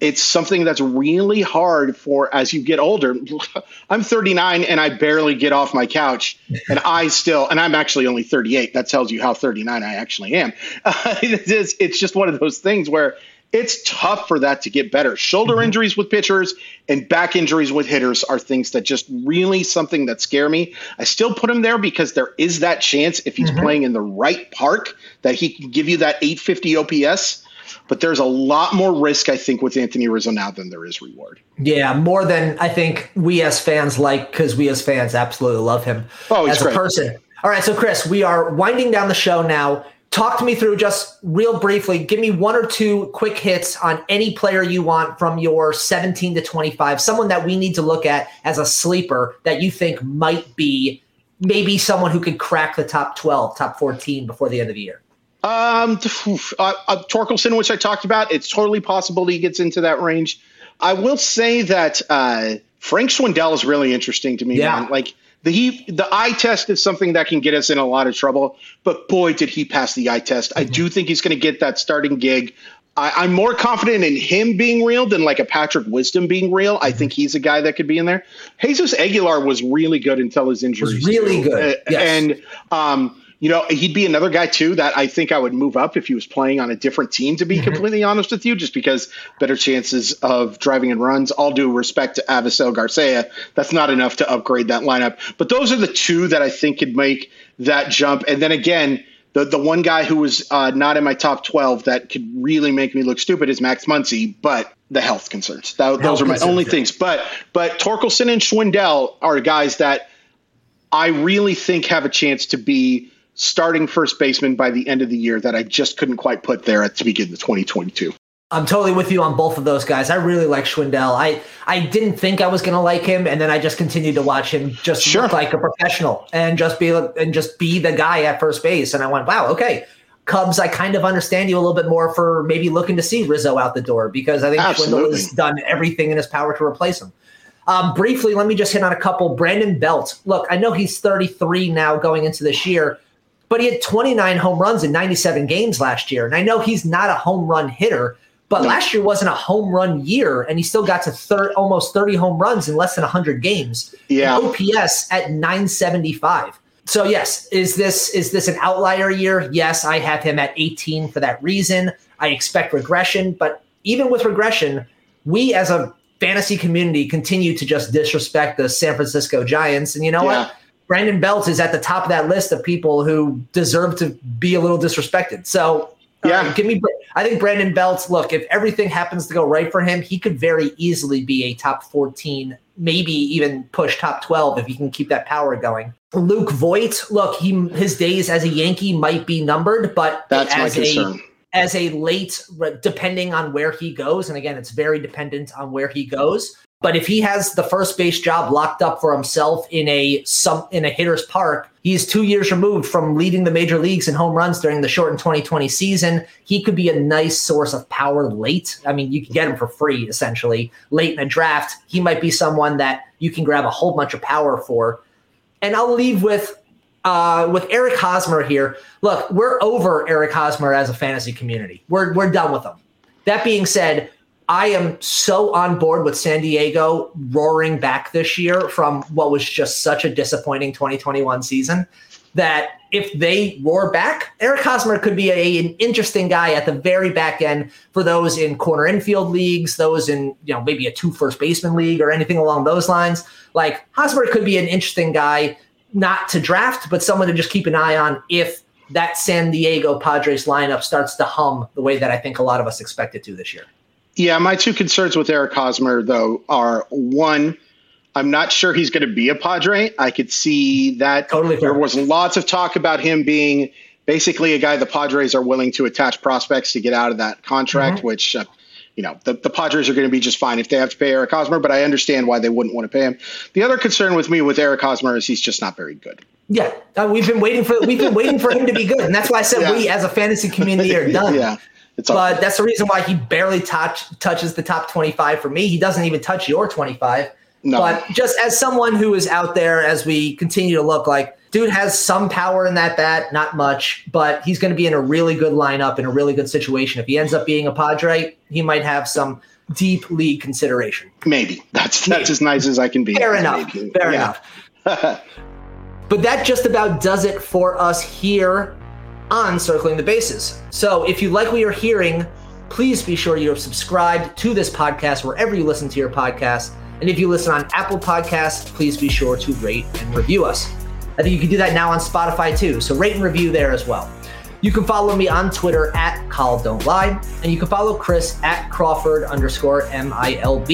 It's something that's really hard for as you get older. I'm 39 and I barely get off my couch, and I still, and I'm actually only 38. That tells you how 39 I actually am. Uh, it's, it's just one of those things where it's tough for that to get better. Shoulder mm-hmm. injuries with pitchers and back injuries with hitters are things that just really something that scare me. I still put him there because there is that chance if he's mm-hmm. playing in the right park that he can give you that 850 OPS. But there's a lot more risk, I think, with Anthony Rizzo now than there is reward.
Yeah, more than I think we as fans like, because we as fans absolutely love him oh, as great. a person. All right, so Chris, we are winding down the show now talk to me through just real briefly. Give me one or two quick hits on any player you want from your 17 to 25, someone that we need to look at as a sleeper that you think might be maybe someone who could crack the top 12, top 14 before the end of the year.
Um, uh, uh, Torkelson, which I talked about, it's totally possible he gets into that range. I will say that uh, Frank Schwindel is really interesting to me. Yeah. Man. Like the he, the eye test is something that can get us in a lot of trouble. But boy, did he pass the eye test! Mm-hmm. I do think he's going to get that starting gig. I, am more confident in him being real than like a Patrick Wisdom being real. I think he's a guy that could be in there. Jesus Aguilar was really good until his
injury. Really good,
uh, yes. and um, you know, he'd be another guy too that I think I would move up if he was playing on a different team. To be mm-hmm. completely honest with you, just because better chances of driving and runs. All due respect to Avisail Garcia, that's not enough to upgrade that lineup. But those are the two that I think could make that jump. And then again the the one guy who was uh, not in my top twelve that could really make me look stupid is Max Muncy, but the health concerns. That, health those are my concerns, only yeah. things. But but Torkelson and Schwindel are guys that I really think have a chance to be starting first baseman by the end of the year that I just couldn't quite put there at the beginning of 2022.
I'm totally with you on both of those guys. I really like Schwindel. I I didn't think I was going to like him, and then I just continued to watch him just sure. look like a professional and just be and just be the guy at first base. And I went, wow, okay. Cubs, I kind of understand you a little bit more for maybe looking to see Rizzo out the door because I think Absolutely. Schwindel has done everything in his power to replace him. Um, briefly, let me just hit on a couple. Brandon Belt. Look, I know he's 33 now going into this year, but he had 29 home runs in 97 games last year. And I know he's not a home run hitter, but last year wasn't a home run year, and he still got to third, almost 30 home runs in less than 100 games.
Yeah.
OPS at 975. So yes, is this is this an outlier year? Yes, I have him at 18 for that reason. I expect regression, but even with regression, we as a fantasy community continue to just disrespect the San Francisco Giants. And you know yeah. what? Brandon Belt is at the top of that list of people who deserve to be a little disrespected. So yeah, uh, give me. I think Brandon Belts. Look, if everything happens to go right for him, he could very easily be a top fourteen, maybe even push top twelve if he can keep that power going. Luke Voit. Look, he his days as a Yankee might be numbered, but
that's my concern.
A, as a late, depending on where he goes, and again, it's very dependent on where he goes. But if he has the first base job locked up for himself in a some in a hitter's park, he's two years removed from leading the major leagues in home runs during the shortened 2020 season. He could be a nice source of power late. I mean, you can get him for free essentially late in a draft. He might be someone that you can grab a whole bunch of power for. And I'll leave with uh, with Eric Hosmer here. Look, we're over Eric Hosmer as a fantasy community. We're we're done with him. That being said, I am so on board with San Diego roaring back this year from what was just such a disappointing 2021 season that if they roar back, Eric Hosmer could be a, an interesting guy at the very back end for those in corner infield leagues, those in you know maybe a two first baseman league or anything along those lines. Like Hosmer could be an interesting guy, not to draft, but someone to just keep an eye on if that San Diego Padres lineup starts to hum the way that I think a lot of us expect it to this year.
Yeah, my two concerns with Eric Hosmer, though, are one, I'm not sure he's going to be a Padre. I could see that
totally
there was lots of talk about him being basically a guy the Padres are willing to attach prospects to get out of that contract, mm-hmm. which, uh, you know, the, the Padres are going to be just fine if they have to pay Eric Hosmer, but I understand why they wouldn't want to pay him. The other concern with me with Eric Hosmer is he's just not very good.
Yeah, uh, we've been waiting for we've been waiting for him to be good, and that's why I said yeah. we as a fantasy community are done.
yeah,
it's but that's the reason why he barely touch, touches the top 25 for me. He doesn't even touch your 25. No. But just as someone who is out there, as we continue to look like, dude has some power in that bat, not much, but he's going to be in a really good lineup in a really good situation. If he ends up being a Padre, he might have some deep league consideration.
Maybe that's that's Maybe. as nice as I can be.
Fair enough. Maybe. Fair yeah. enough. but that just about does it for us here on Circling the Bases. So if you like what you're hearing, please be sure you have subscribed to this podcast wherever you listen to your podcast. And if you listen on Apple Podcasts, please be sure to rate and review us. I think you can do that now on Spotify too. So rate and review there as well. You can follow me on Twitter at Call Don't Lie, and you can follow Chris at Crawford underscore MILB.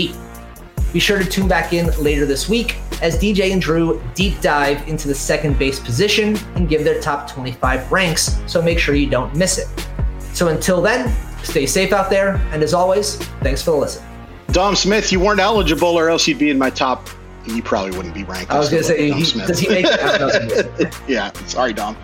Be sure to tune back in later this week as DJ and Drew deep dive into the second base position and give their top 25 ranks, so make sure you don't miss it. So until then, stay safe out there, and as always, thanks for the listen.
Dom Smith, you weren't eligible, or else you'd be in my top. You probably wouldn't be ranked.
I was going to say, he, does he make?
yeah, sorry, Dom.